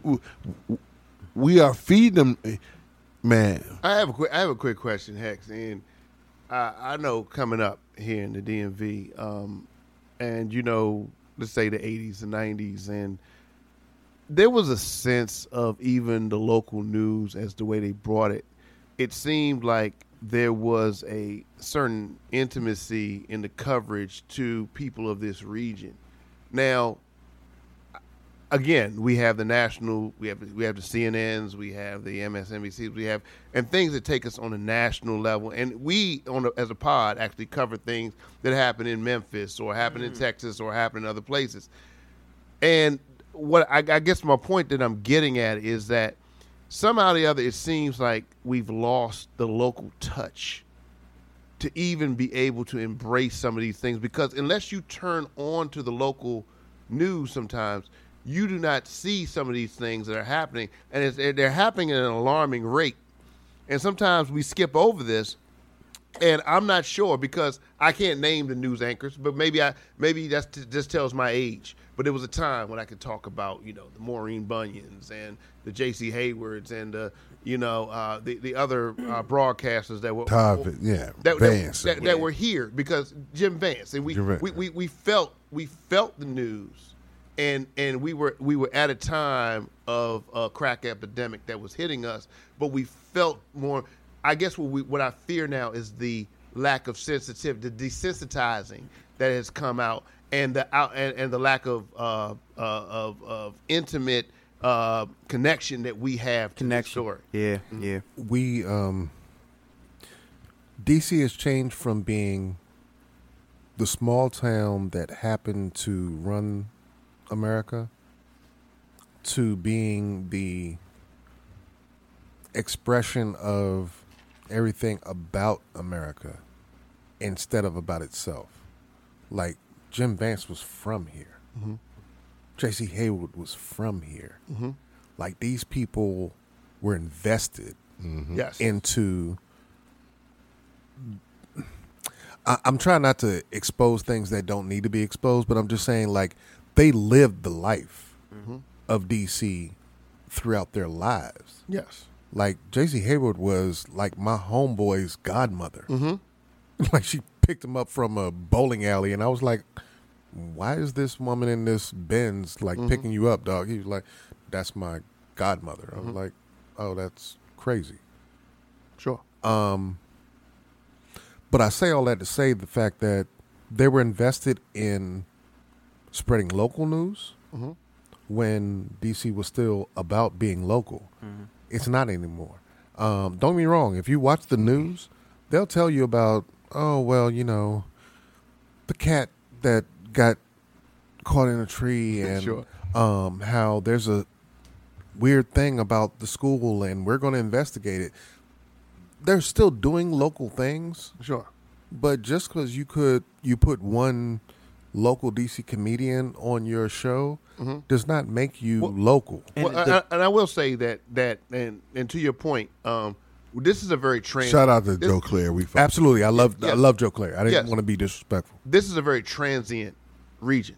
we are feeding them. Man, I have a quick, I have a quick question, Hex, and I, I know coming up here in the DMV, um, and you know, let's say the '80s and '90s, and there was a sense of even the local news as the way they brought it. It seemed like there was a certain intimacy in the coverage to people of this region. Now, again, we have the national, we have we have the CNNs, we have the MSNBCs, we have and things that take us on a national level. And we, on a, as a pod, actually cover things that happen in Memphis or happen in mm. Texas or happen in other places. And what I, I guess my point that I'm getting at is that somehow or the other, it seems like we've lost the local touch to even be able to embrace some of these things because unless you turn on to the local news sometimes you do not see some of these things that are happening and it's, they're happening at an alarming rate and sometimes we skip over this and I'm not sure because I can't name the news anchors, but maybe I maybe that's just tells my age. But it was a time when I could talk about you know the Maureen Bunyans and the J.C. Haywards and the you know uh, the the other uh, broadcasters that were yeah, that, Vance. that, that, that were here because Jim Vance and we, Vance. we, we we felt we felt the news and and we were we were at a time of a crack epidemic that was hitting us but we felt more I guess what we what I fear now is the lack of sensitivity the desensitizing that has come out and the out and, and the lack of uh, uh, of of intimate uh, connection that we have to the Connection. story. Yeah, yeah. we um DC has changed from being the small town that happened to run America to being the expression of everything about America instead of about itself. Like Jim Vance was from here. Mm-hmm. J.C. Hayward was from here. Mm-hmm. Like these people were invested mm-hmm. Yes. into I, I'm trying not to expose things that don't need to be exposed, but I'm just saying like they lived the life of DC throughout their lives. yes. Like JC Hayward was like my homeboy's godmother. Mm-hmm. [LAUGHS] like she picked him up from a bowling alley, and I was like, "Why is this woman in this Benz like picking you up, dog?" He was like, "That's my godmother." I was like, "Oh, that's crazy." Sure. Um, but I say all that to say the fact that they were invested in spreading local news when DC was still about being local. It's not anymore. Um, don't get me wrong. If you watch the news, they'll tell you about, oh, well, you know, the cat that got caught in a tree [LAUGHS] and Sure. um, how there's a weird thing about the school and we're going to investigate it. They're still doing local things, Sure. but just because you could you put one local DC comedian on your show does not make you Well- local. And well, the- I, I- and I will say that that and and to your point, um, this is a very trans. Shout out to this, Joe Clair. We fuck- Absolutely, I love I love Joe Clair. I didn't Yes. want to be disrespectful. This is a very transient region,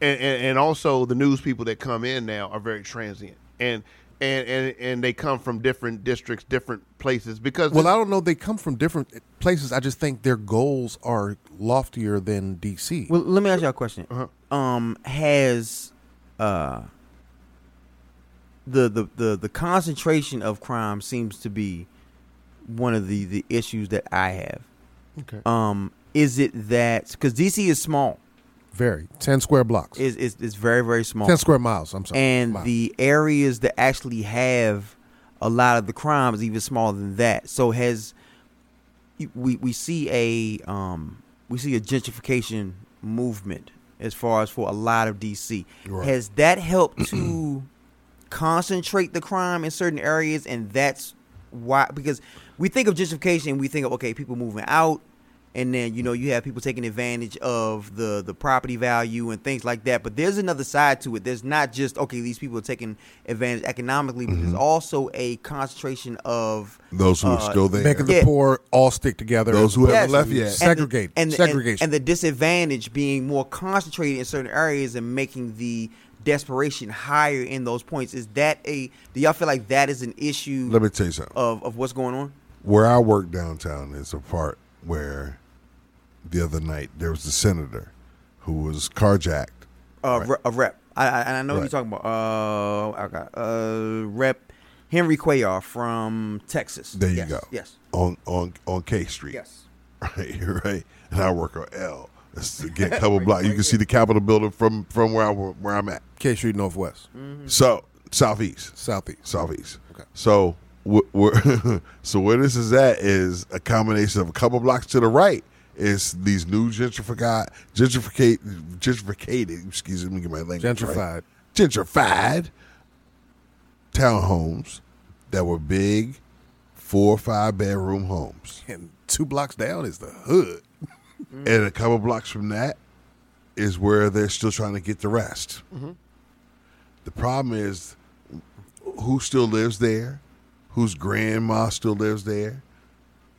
and, and and also the news people that come in now are very transient, and and and and they come from different districts, different places because Well, I don't know. They come from different places. I just think their goals are loftier than DC. Well, let me ask you a question. Uh-huh. Um, has uh the, the the the concentration of crime seems to be one of the the issues that I have. Okay. Um, is it that because DC is small, Very ten square blocks, is is is very very small, ten square miles. I'm sorry, and Miles. the areas that actually have a lot of the crime is even smaller than that. So has we we see a um we see a gentrification movement as far as for a lot of DC. Right. Has that helped [CLEARS THROAT] to concentrate the crime in certain areas and that's why because we think of gentrification we think of okay people moving out and then you know you have people taking advantage of the the property value and things like that. But there's another side to it. There's not just okay, these people are taking advantage economically, but there's also a concentration of Those who are Uh, still there. Making the Yeah. poor all stick together. Those who Yes. haven't left yet. and the- Segregate. and the, Segregation. and, and the disadvantage being more concentrated in certain areas and making the desperation higher in those points. Is that a? Do y'all feel like that is an issue Let me tell you something. of of what's going on? Where I work downtown is a part where the other night there was a senator who was carjacked. Uh, Right. re- a rep. I, I, I know what you're talking about. Uh, okay. Uh, rep Henry Cuellar from Texas. There you Yes, go. Yes. on on on K Street. Yes. [LAUGHS] Right, right. And I work on L. It's get a couple blocks. You can see the Capitol building from from where I where I'm at. K Street Northwest, So southeast, Southeast. southeast. Okay. So wh- where [LAUGHS] so where this is at is a combination of a couple blocks to the right is these new gentrified gentrificate gentrificated. Excuse me, let me get my language right. Gentrified. gentrified townhomes that were big, four or five bedroom homes. And two blocks down is the hood. [LAUGHS] And a couple blocks from that is where they're still trying to get the rest. Mm-hmm. The problem is who still lives there, whose grandma still lives there,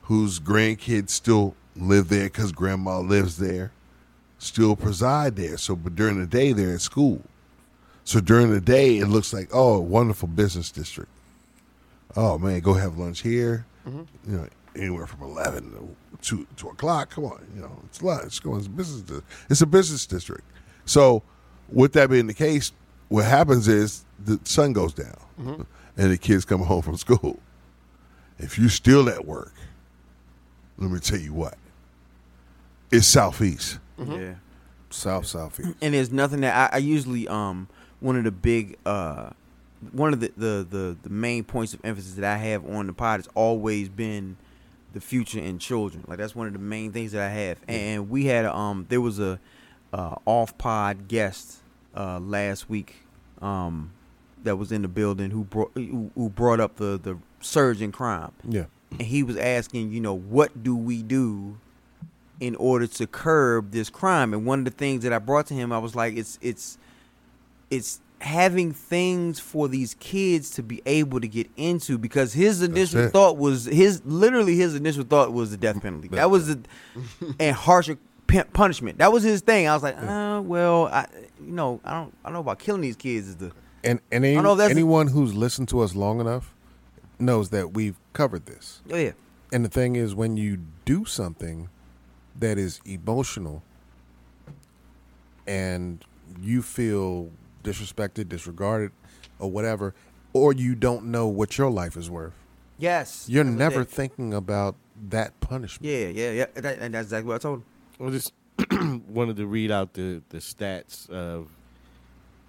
whose grandkids still live there because grandma lives there, still preside there. So, but during the day, they're at school. So during the day, it looks like, oh, wonderful business district. Oh, man, go have lunch here. Mm-hmm. You know, anywhere from 11 to 2, 2 o'clock. Come on, you know, it's lunch. Go on, it's a business. di- It's a business district. So, with that being the case, what happens is the sun goes down, mm-hmm. and the kids come home from school. If you're still at work, let me tell you what, it's southeast. Yeah. South Southeast. and there's nothing that I, I usually um one of the big uh one of the, the the the main points of emphasis that I have on the pod has always been the future and children. Like that's one of the main things that I have. And we had um there was a uh, off pod guest uh last week um that was in the building who brought who, who brought up the the surge in crime Yeah. and he was asking, you know, what do we do in order to curb this crime? And one of the things that I brought to him, I was like, it's it's it's having things for these kids to be able to get into because his initial thought was his literally his initial thought was the death penalty. That was the [LAUGHS] and harsher punishment. That was his thing. I was like, uh, well, I you know, I don't I don't know about killing these kids is the And and any, anyone who's listened to us long enough knows that we've covered this. oh yeah. And the thing is, when you do something that is emotional and you feel disrespected, disregarded, or whatever, or you don't know what your life is worth, Yes. you're never it. thinking about that punishment. Yeah, yeah, yeah. That, and that's exactly what I told him. I just [CLEARS THROAT] wanted to read out the, the stats of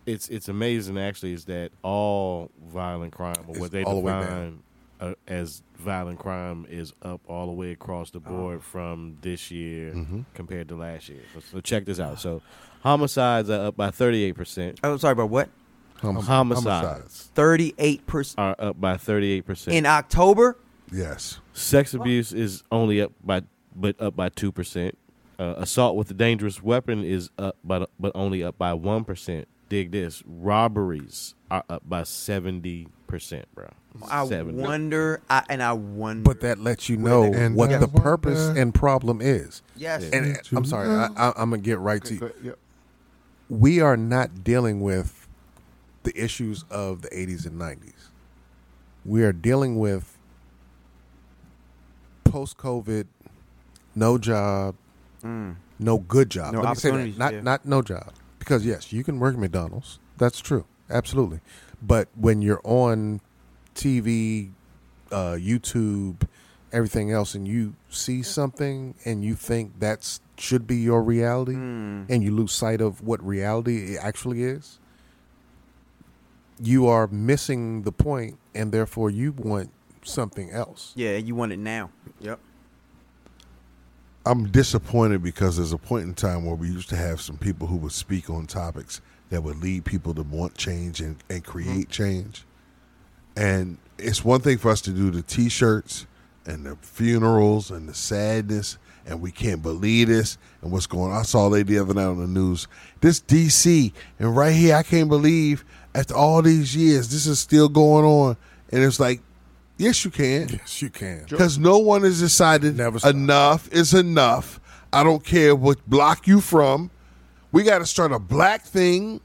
it's it's amazing actually is that all violent crime or It's what they all the way define uh, as violent crime is up all the way across the board from this year compared to last year. So, so check this out. So homicides are up by 38%. Oh, sorry about what? homicides, homicides. Thirty-eight percent are up by 38%. in October. Yes. Sex abuse is only up by but up by two percent. Uh, assault with a dangerous weapon is up but but only up by one percent. Dig this: robberies are up by seventy percent, bro. I 70. wonder, I, and I wonder. But that lets you know And what the purpose wonder- and problem is. yes, Yeah. And Let I'm sorry, I, I, i'm gonna get right to you. Go- yeah. we are not dealing with the issues of the 80s and 90s. We are dealing with post COVID, no job, mm. no good job. No Let me say that. Not yeah. not no job. Because yes, you can work at McDonald's. That's true. Absolutely. But when you're on TV, uh, YouTube, everything else, and you see something and you think that's should be your reality, and you lose sight of what reality actually is, you are missing the point, and therefore you want something else. yeah, you want it now. Yep. I'm disappointed because there's a point in time where we used to have some people who would speak on topics that would lead people to want change and, and create mm-hmm. change. And it's one thing for us to do the t shirts and the funerals and the sadness and we can't believe this and what's going on. I saw a lady the other night on the news. This DC and right here, I can't believe after all these years, this is still going on. And it's like, yes, you can. Yes, you can. Because no one has decided Never stop. enough is enough. I don't care what block you from. We got to start a black thing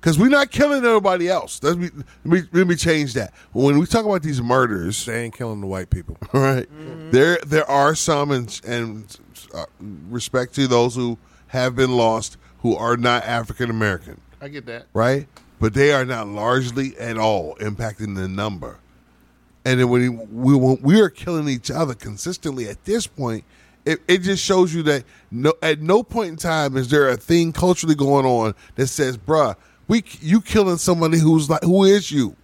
because we're not killing everybody else. Let me, let me let me change that. When we talk about these murders, They ain't killing the white people. all [LAUGHS] right, there there are some, and, and uh, respect to those who have been lost who are not African American I get that. right? But they are not largely at all impacting the number. And then when we when we are killing each other consistently at this point, it, it just shows you that no at no point in time is there a thing culturally going on that says, "Bruh, we you killing somebody who's like who is you."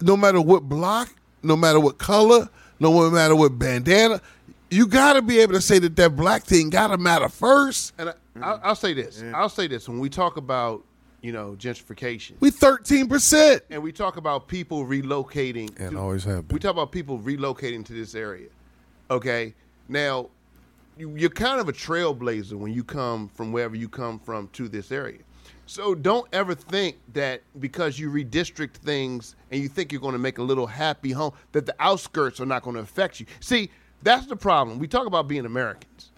No matter what block, no matter what color, no matter what bandana, you got to be able to say that that black thing got to matter first. And I, I'll, I'll say this. I'll say this. When we talk about you know gentrification, We thirteen percent. and we talk about people relocating, And to- always have been. we talk about people relocating to this area. Okay, now you, you're kind of a trailblazer when you come from wherever you come from to this area. So don't ever think that because you redistrict things and you think you're going to make a little happy home that the outskirts are not going to affect you. See, that's the problem. We talk about being Americans.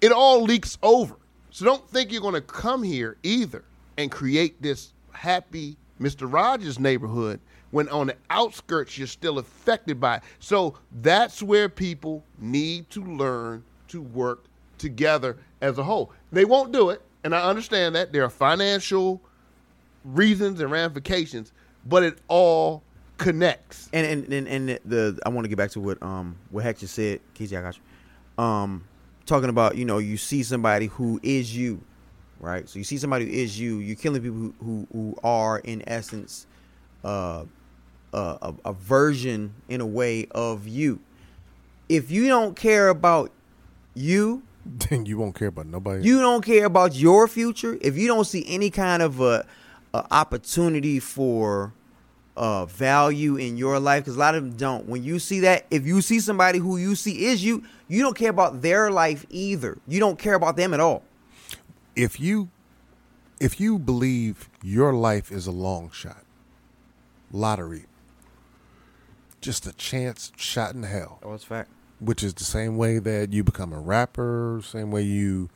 It all leaks over. So don't think you're going to come here either and create this happy Mr. Rogers neighborhood when on the outskirts you're still affected by it. So that's where people need to learn to work together as a whole. They won't do it, and I understand that. There are financial reasons and ramifications, but it all connects. And and and, and the I want to get back to what um what just said. KJ, I got you. Um, talking about you know you see somebody who is you, right? So you see somebody who is you. You're killing people who who, who are in essence, uh, uh, a, a version in a way of you. If you don't care about you, [LAUGHS] Then you won't care about nobody. you don't care about your future, if you don't see any kind of a, a opportunity for uh, value in your life, because a lot of them don't. When you see that, if you see somebody who you see is you, you don't care about their life either. You don't care about them at all. if you if you believe your life is a long shot, lottery, just a chance shot in hell, Oh, it's fact. which is the same way that you become a rapper, same way you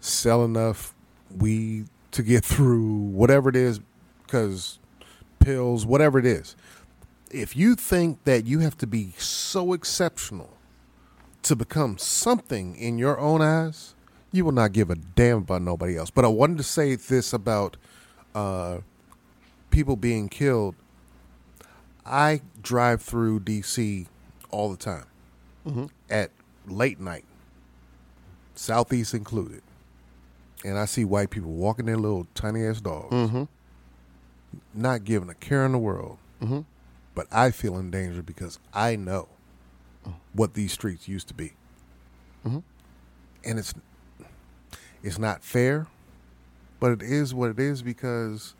sell enough weed to get [LAUGHS] through whatever it is, because pills, whatever it is. If you think that you have to be so exceptional to become something in your own eyes, you will not give a damn about nobody else. But I wanted to say this about uh, people being killed. I drive through DC all the time at late night, southeast included, and I see white people walking their little tiny ass dogs, not giving a care in the world. Mm-hmm. But I feel in danger because I know what these streets used to be, mm-hmm. and it's it's not fair, but it is what it is because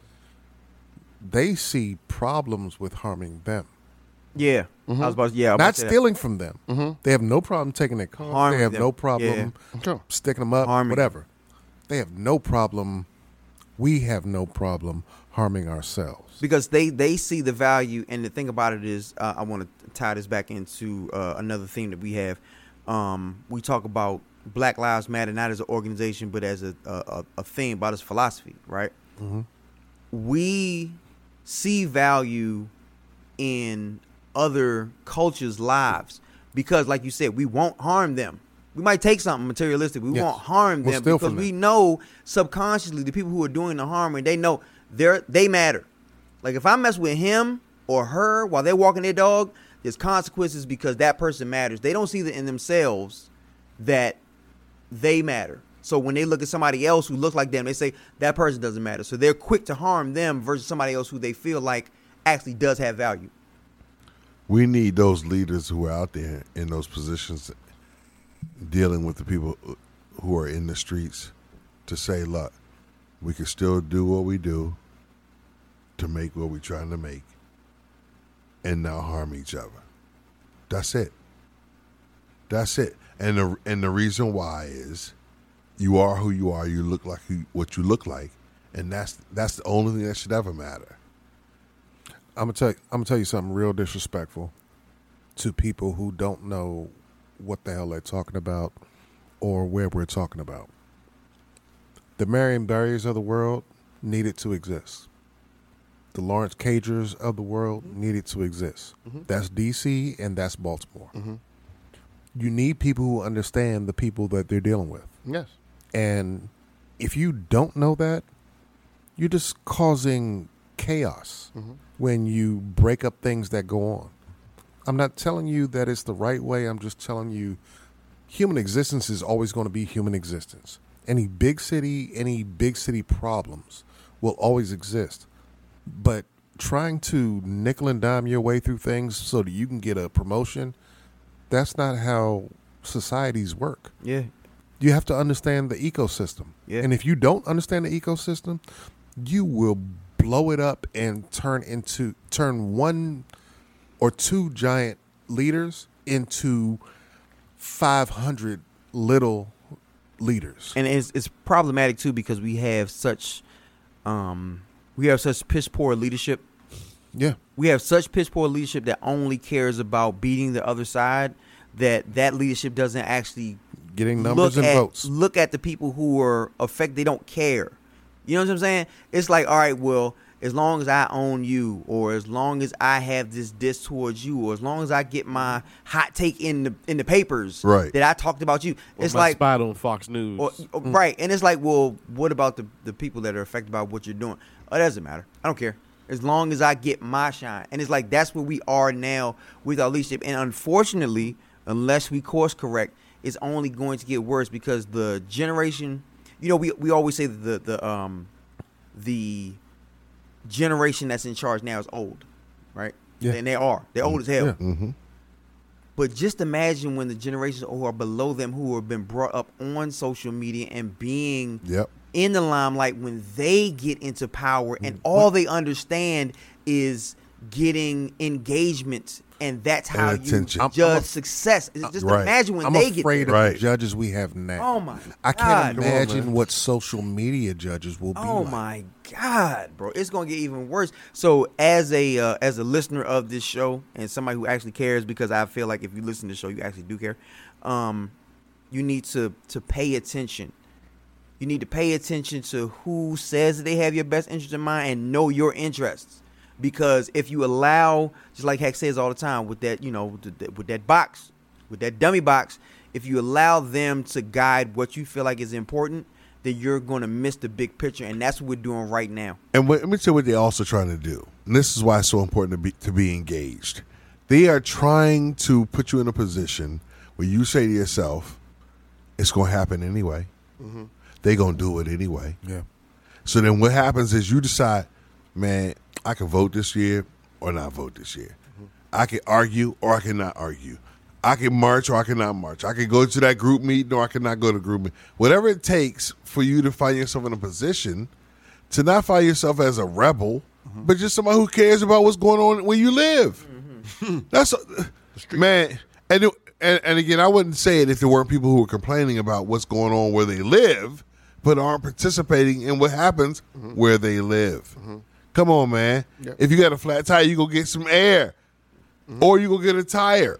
they see problems with harming them. Yeah, I was mm-hmm. about to, yeah, I was about Not to say that. stealing from them. They have no problem taking their cars. Harming they have them. no problem Sure. sticking them up, Harming whatever. They have no problem. We have no problem harming ourselves. because they they see the value and the thing about it is uh, i want to tie this back into uh, another theme that we have. Um, we talk about black lives matter not as an organization but as a a, a theme about its philosophy right? We see value in other cultures lives because like you said we won't harm them. We might take something materialistic we Yes. won't harm We'll them because from we know subconsciously the people who are doing the harm and they know they're they matter. Like if i mess with him or her while they're walking their dog there's consequences because that person matters. They don't see that in themselves that they matter. So when they look at somebody else who looks like them they say that person doesn't matter. So they're quick to harm them versus somebody else who they feel like actually does have value. We need those leaders who are out there in those positions dealing with the people who are in the streets to say, look, we can still do what we do to make what we're trying to make and not harm each other. That's it. That's it. And the and the reason why is you are who you are. You look like who, what you look like, and that's that's the only thing that should ever matter. I'm gonna tell you, I'm gonna tell you something real disrespectful to people who don't know what the hell they're talking about or where we're talking about. The Marion Barrys of the world needed to exist. The Lawrence Cagers of the world needed to exist. Mm-hmm. That's DC and that's Baltimore. Mm-hmm. You need people who understand the people that they're dealing with. Yes. And if you don't know that, you're just causing chaos mm-hmm. when you break up things that go on. I'm not telling you that it's the right way. I'm just telling you human existence is always going to be human existence. Any big city, any big city problems will always exist. But trying to nickel and dime your way through things so that you can get a promotion, that's not how societies work Yeah. you have to understand the ecosystem. Yeah. And if you don't understand the ecosystem, you will blow it up and turn into turn one or two giant leaders into 500 little leaders. and it's it's problematic too because we have such um we have such piss poor leadership. Yeah. We have such piss poor leadership that only cares about beating the other side that that leadership doesn't actually Getting numbers and at, votes. Look at the people who are affected. They don't care. You know what I'm saying? It's like, all right, well, as long as I own you, or as long as I have this diss towards you, or as long as I get my hot take in the in the papers, Right. That I talked about you. Or it's my like spot on Fox News. or, or- right, and it's like, well, what about the the people that are affected by what you're doing? Oh, it doesn't matter. I don't care. As long as I get my shine, and it's like that's where we are now with our leadership. And unfortunately, unless we course correct, it's only going to get worse because the generation. You know, we we always say that the the um the generation that's in charge now is old, right? Yeah. And they are. They're old as hell. Yeah. Mm-hmm. But just imagine when the generations who are below them, who have been brought up on social media and being Yep. in the limelight, when they get into power and all they understand is getting engagement, and that's how And you judge I'm- I'm success. It's just Right. imagine when I'm they get afraid there. of Right. the judges we have now. Oh my I can't Come on, imagine man. what social media judges will be Oh like. my god, bro! It's gonna get even worse. So, as a uh, as a listener of this show and somebody who actually cares, because I feel like if you listen to the show, you actually do care. Um, you need to to pay attention. You need to pay attention to who says they have your best interest in mind and know your interests. Because if you allow, just like Hex says all the time, with that you know with, the, with that box, with that dummy box, if you allow them to guide what you feel like is important, then you're going to miss the big picture, and that's what we're doing right now. And what, let me tell you what they're also trying to do. And this is why it's so important to be to be engaged. They are trying to put you in a position where you say to yourself, "It's going to happen anyway. Mm-hmm. They're going to do it anyway." Yeah. So then what happens is you decide, man, I can vote this year or not vote this year. I can argue or I cannot argue. I can march or I cannot march. I can go to that group meeting or I cannot go to group meeting. Whatever it takes for you to find yourself in a position to not find yourself as a rebel, but just somebody who cares about what's going on where you live. Mm-hmm. That's a, man. And, it- and and again, I wouldn't say it if there weren't people who were complaining about what's going on where they live, but aren't participating in what happens mm-hmm. where they live. Mm-hmm. Come on, man. If you got a flat tire, you go get some air, mm-hmm. or you go get a tire.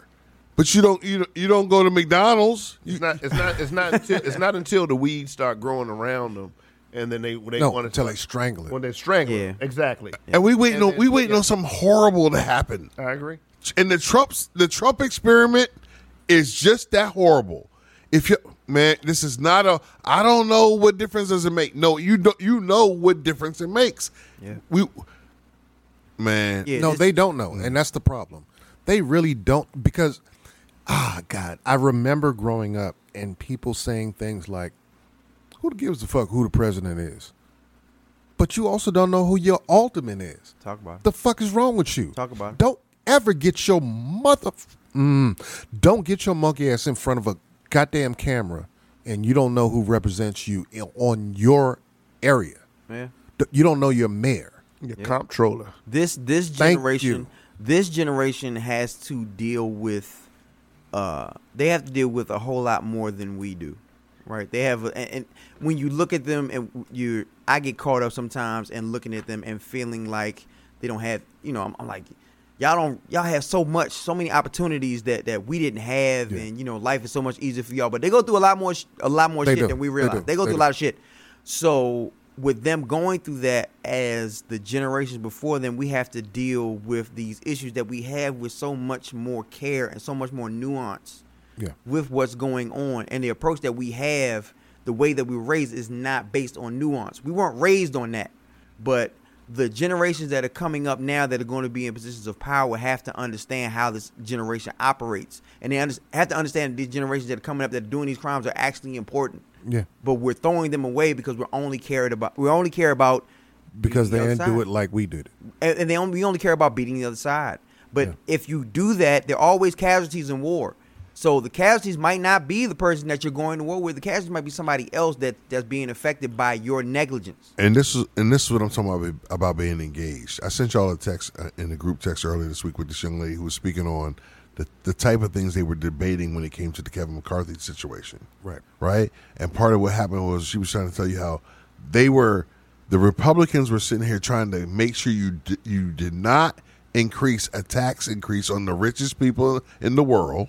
But you don't you don't, you don't go to McDonald's. You, It's not. It's not. It's not until. It's not until the weeds start growing around them, and then they they No, want until to they strangle it. when they strangle. Yeah. it. Exactly. and we waiting And on then- we waiting yeah. on something horrible to happen. I agree. and the Trump's the Trump experiment is just that horrible. If you man, this is not a. I don't know what difference does it make. No, you don't. You know what difference it makes. Yeah. We, man. Yeah, no, they don't know, and that's the problem. They really don't because, ah, God, I remember growing up and people saying things like, "Who gives a fuck who the president is?" But you also don't know who your alderman is. Talk about it. The fuck is wrong with you? Talk about it. Don't ever get your mother. Mm, don't get your monkey ass in front of a goddamn camera, and you don't know who represents you in, on your area. Yeah. You don't know your mayor. Your comptroller. This this generation, this generation has to deal with uh they have to deal with a whole lot more than we do right they have a, and, and when you look at them and you i get caught up sometimes and looking at them and feeling like they don't have you know i'm, I'm like y'all don't y'all have so much so many opportunities that that we didn't have Yeah. and you know life is so much easier for y'all but they go through a lot more sh- a lot more They shit do. than we realize do. they, go They through do. a lot of shit so with them going through that as the generations before them, we have to deal with these issues that we have with so much more care and so much more nuance Yeah. with what's going on. And the approach that we have, the way that we were raised, is not based on nuance. We weren't raised on that. But the generations that are coming up now that are going to be in positions of power have to understand how this generation operates. And they under- have to understand these generations that are coming up that are doing these crimes are actually important Yeah. but we're throwing them away because we're only cared about we only care about Because beating they the didn't do it like we did it. and, and they only we only care about beating the other side. But Yeah. if you do that, there are always casualties in war. So the casualties might not be the person that you're going to war with. The casualties might be somebody else that that's being affected by your negligence. And this is and this is what I'm talking about about being engaged. I sent y'all a text uh, in the group text earlier this week with this young lady who was speaking on the the type of things they were debating when it came to the Kevin McCarthy situation. Right. Right. And part of what happened was she was trying to tell you how they were the Republicans were sitting here trying to make sure you d- you did not increase a tax increase on the richest people in the world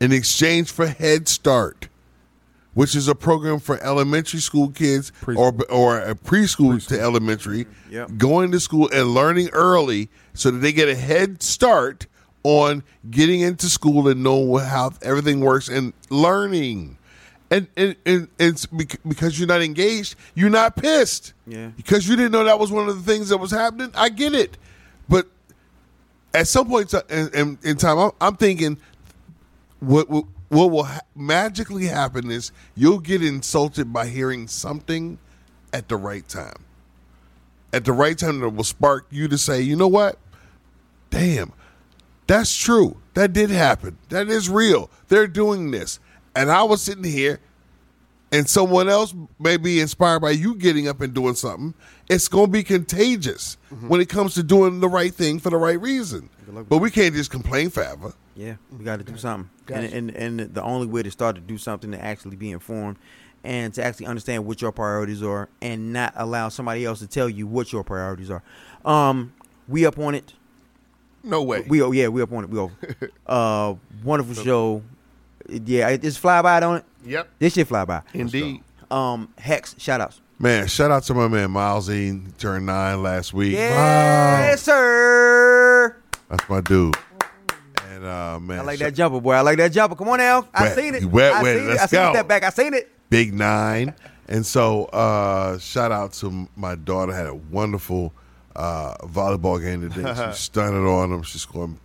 in exchange for Head Start which is a program for elementary school kids or or a preschool, to elementary, Yep. going to school and learning early so that they get a head start on getting into school and know how everything works and learning. And, and, and it's because you're not engaged, you're not pissed. Yeah. Because you didn't know that was one of the things that was happening. I get it. But at some point uh, in, in, in time, I'm, I'm thinking what what, what will ha- magically happen is you'll get insulted by hearing something at the right time. At the right time, that will spark you to say, you know what? Damn, that's true. That did happen. That is real. They're doing this. And I was sitting here, and someone else may be inspired by you getting up and doing something. It's going to be contagious when it comes to doing the right thing for the right reason. But we can't just complain forever. Yeah, we got to do something, and, and and the only way to start to do something to actually be informed, and to actually understand what your priorities are, and not allow somebody else to tell you what your priorities are. Um, we up on it. No way. We oh yeah, we up on it. We over. [LAUGHS] uh, wonderful show. Yeah, it just fly by, don't it? Yep. This shit fly by. Indeed. Um, Hex, shout outs. Man, shout out to my man Miles E. He turned nine last week. Yes, sir. That's my dude. And uh man, I like that jumper, boy. I like that jumper. Come on now. I Wet. seen it. You wet I with it. seen Let's I seen go. step back. I seen it. big nine. And so uh shout out to my daughter had a wonderful uh volleyball game today. [LAUGHS] She stunned it on him. She scored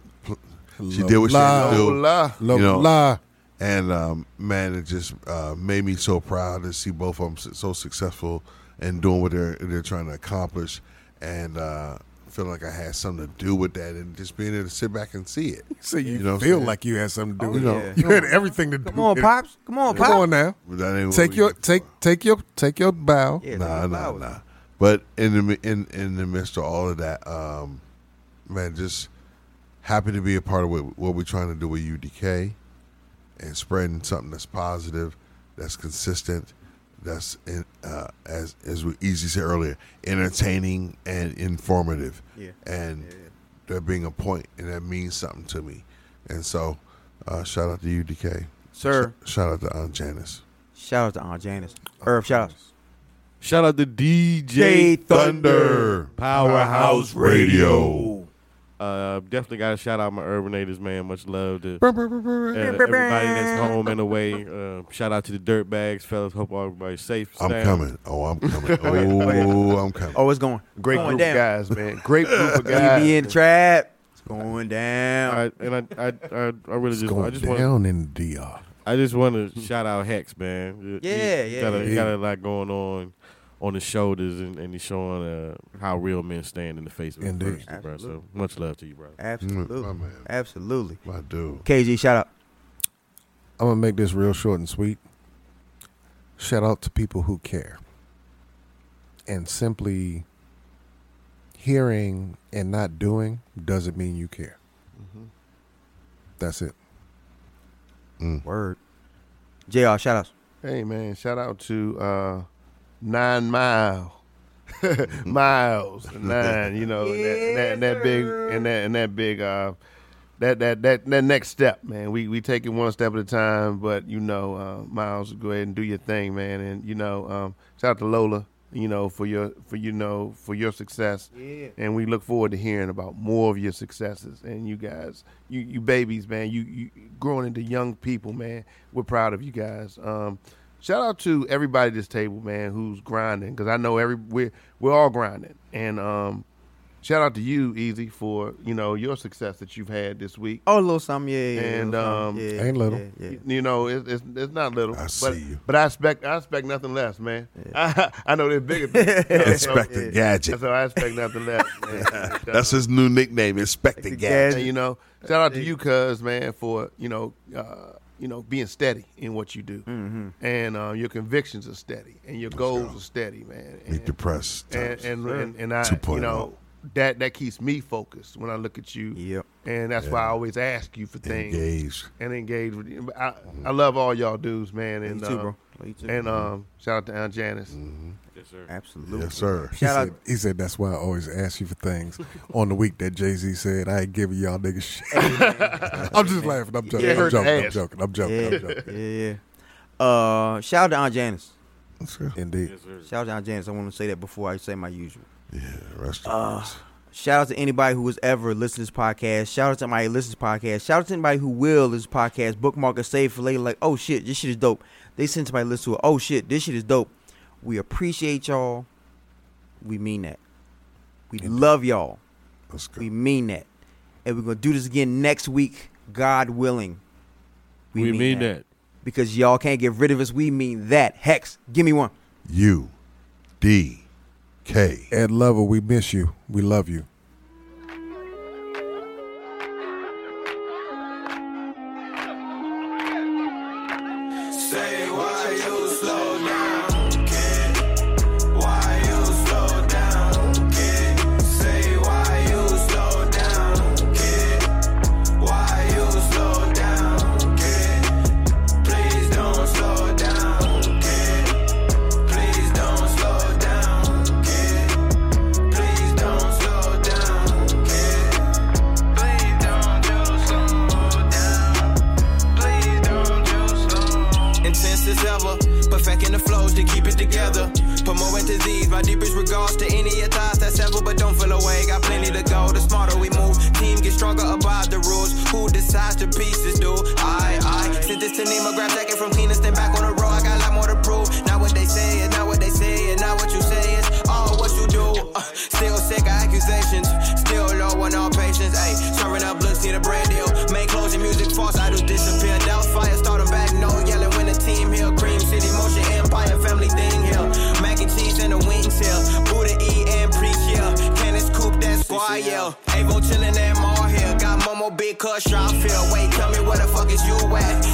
she did what she had to do. Hola. La, You know, la. And um, man, it just uh, made me so proud to see both of them so successful and doing what they're they're trying to accomplish, and uh, feeling like I had something to do with that, and just being able to sit back and see it. [LAUGHS] So you, You know feel like you had something to do Oh, with yeah. it. You had everything to do Come on, with it. pops. Come on, pops. Come on now. But that ain't Take your take take your take your bow. Yeah, nah, take nah, flowers. nah. But in the in in the midst of all of that, um, man, just happy to be a part of what, what we're trying to do with UDK and spreading something that's positive, that's consistent, that's in, uh, as as we easy said earlier, entertaining and informative. Yeah. And Yeah, yeah. there being a point, and that means something to me. And so, uh, shout out to UDK, Sir. Sh- shout out to Aunt Janice. Shout out to Aunt Janice. Irv, shout outs. Shout out to DJ J Thunder. Powerhouse Radio. Uh, definitely got to shout out my Urbanators, man. Much love to uh, everybody that's home and away. Uh, shout out to the dirt bags, fellas. Hope everybody's safe. I'm sound. coming. Oh, I'm coming. [LAUGHS] Go ahead, go. Oh, I'm coming. Oh, it's going. Great going group down. of guys, man. Great group of [LAUGHS] guys. be in the trap. It's going down. I, and I, I, I, I really It's just, I going just want, down in the DR. I just want to shout out Hex, man. Yeah, you yeah, got a, yeah. got a lot going on on his shoulders, and, and he's showing uh, how real men stand in the face of Indeed. adversity, bro. So much love to you, bro. Absolutely. Mm, my man. Absolutely. My dude. KG, shout out. I'm gonna make this real short and sweet. Shout out to people who care and simply hearing and not doing doesn't mean you care. That's it. Word. JR, shout outs. Hey man, shout out to uh, Nine Mile. [LAUGHS] Miles nine, you know, and that, that, that big and that and that big uh that that that that next step, man. We we take it one step at a time, but you know, uh, Miles, go ahead and do your thing, man. And you know, um, shout out to Lola, you know, for your for you know for your success. Yeah. And we look forward to hearing about more of your successes and you guys, you you babies, man. You you growing into young people, man. We're proud of you guys. Um, shout out to everybody at this table, man, who's grinding because I know every we're we're all grinding. And um, shout out to you, Easy, for you know your success that you've had this week. Oh, a little something, yeah, yeah. And, little um, yeah, Ain't little. Yeah, yeah. You, you know, it's, it's it's not little. I but, see you. But I expect I expect nothing less, man. I, [LAUGHS] I know there's bigger. things, you know, so- Gadget. So I expect nothing less. [LAUGHS] Man. That's his new nickname, Inspector Gadget. And, you know, shout out to you, cuz man, for you know, uh, you know, being steady in what you do, and uh, your convictions are steady, and your goals are steady, man. Meet the press. and and, and, and I, 2.0. you know, that that keeps me focused when I look at you. Yep. And that's why I always ask you for things Engaged. and engage with you. I, I love all y'all dudes, man. And too, uh, too. And um, shout out to Aunt Janice. Yes, sir. Absolutely. Yes, sir. He Shout said, out. he said that's why I always ask you for things. [LAUGHS] On the week that Jay Z said, I ain't giving y'all niggas shit. [LAUGHS] I'm just laughing. I'm joking. Yeah, I'm hurt joking. I'm joking. I'm joking. Yeah, I'm joking. yeah, yeah. Uh, shout out to Aunt Janice. That's good. Indeed. Yes, sir. Shout out to Aunt Janice. I want to say that before I say my usual. Yeah, rest in Uh, peace. Shout out to anybody who has ever listened to this podcast. Shout out to anybody who listens to this podcast. Shout out to anybody who will listen to this podcast. Bookmark or save for later. Like, oh shit, this shit is dope. They send somebody to listen to it. Oh shit, this shit is dope. We appreciate y'all. We mean that. We love y'all. Let's. We mean that. And we're gonna do this again next week, God willing. We, mean that. Because y'all can't get rid of us. We mean that. Hex, give me one. U D K. Ed Lover, we miss you. We love you. Big cuz shop feel. Wait, tell me where the fuck is you at?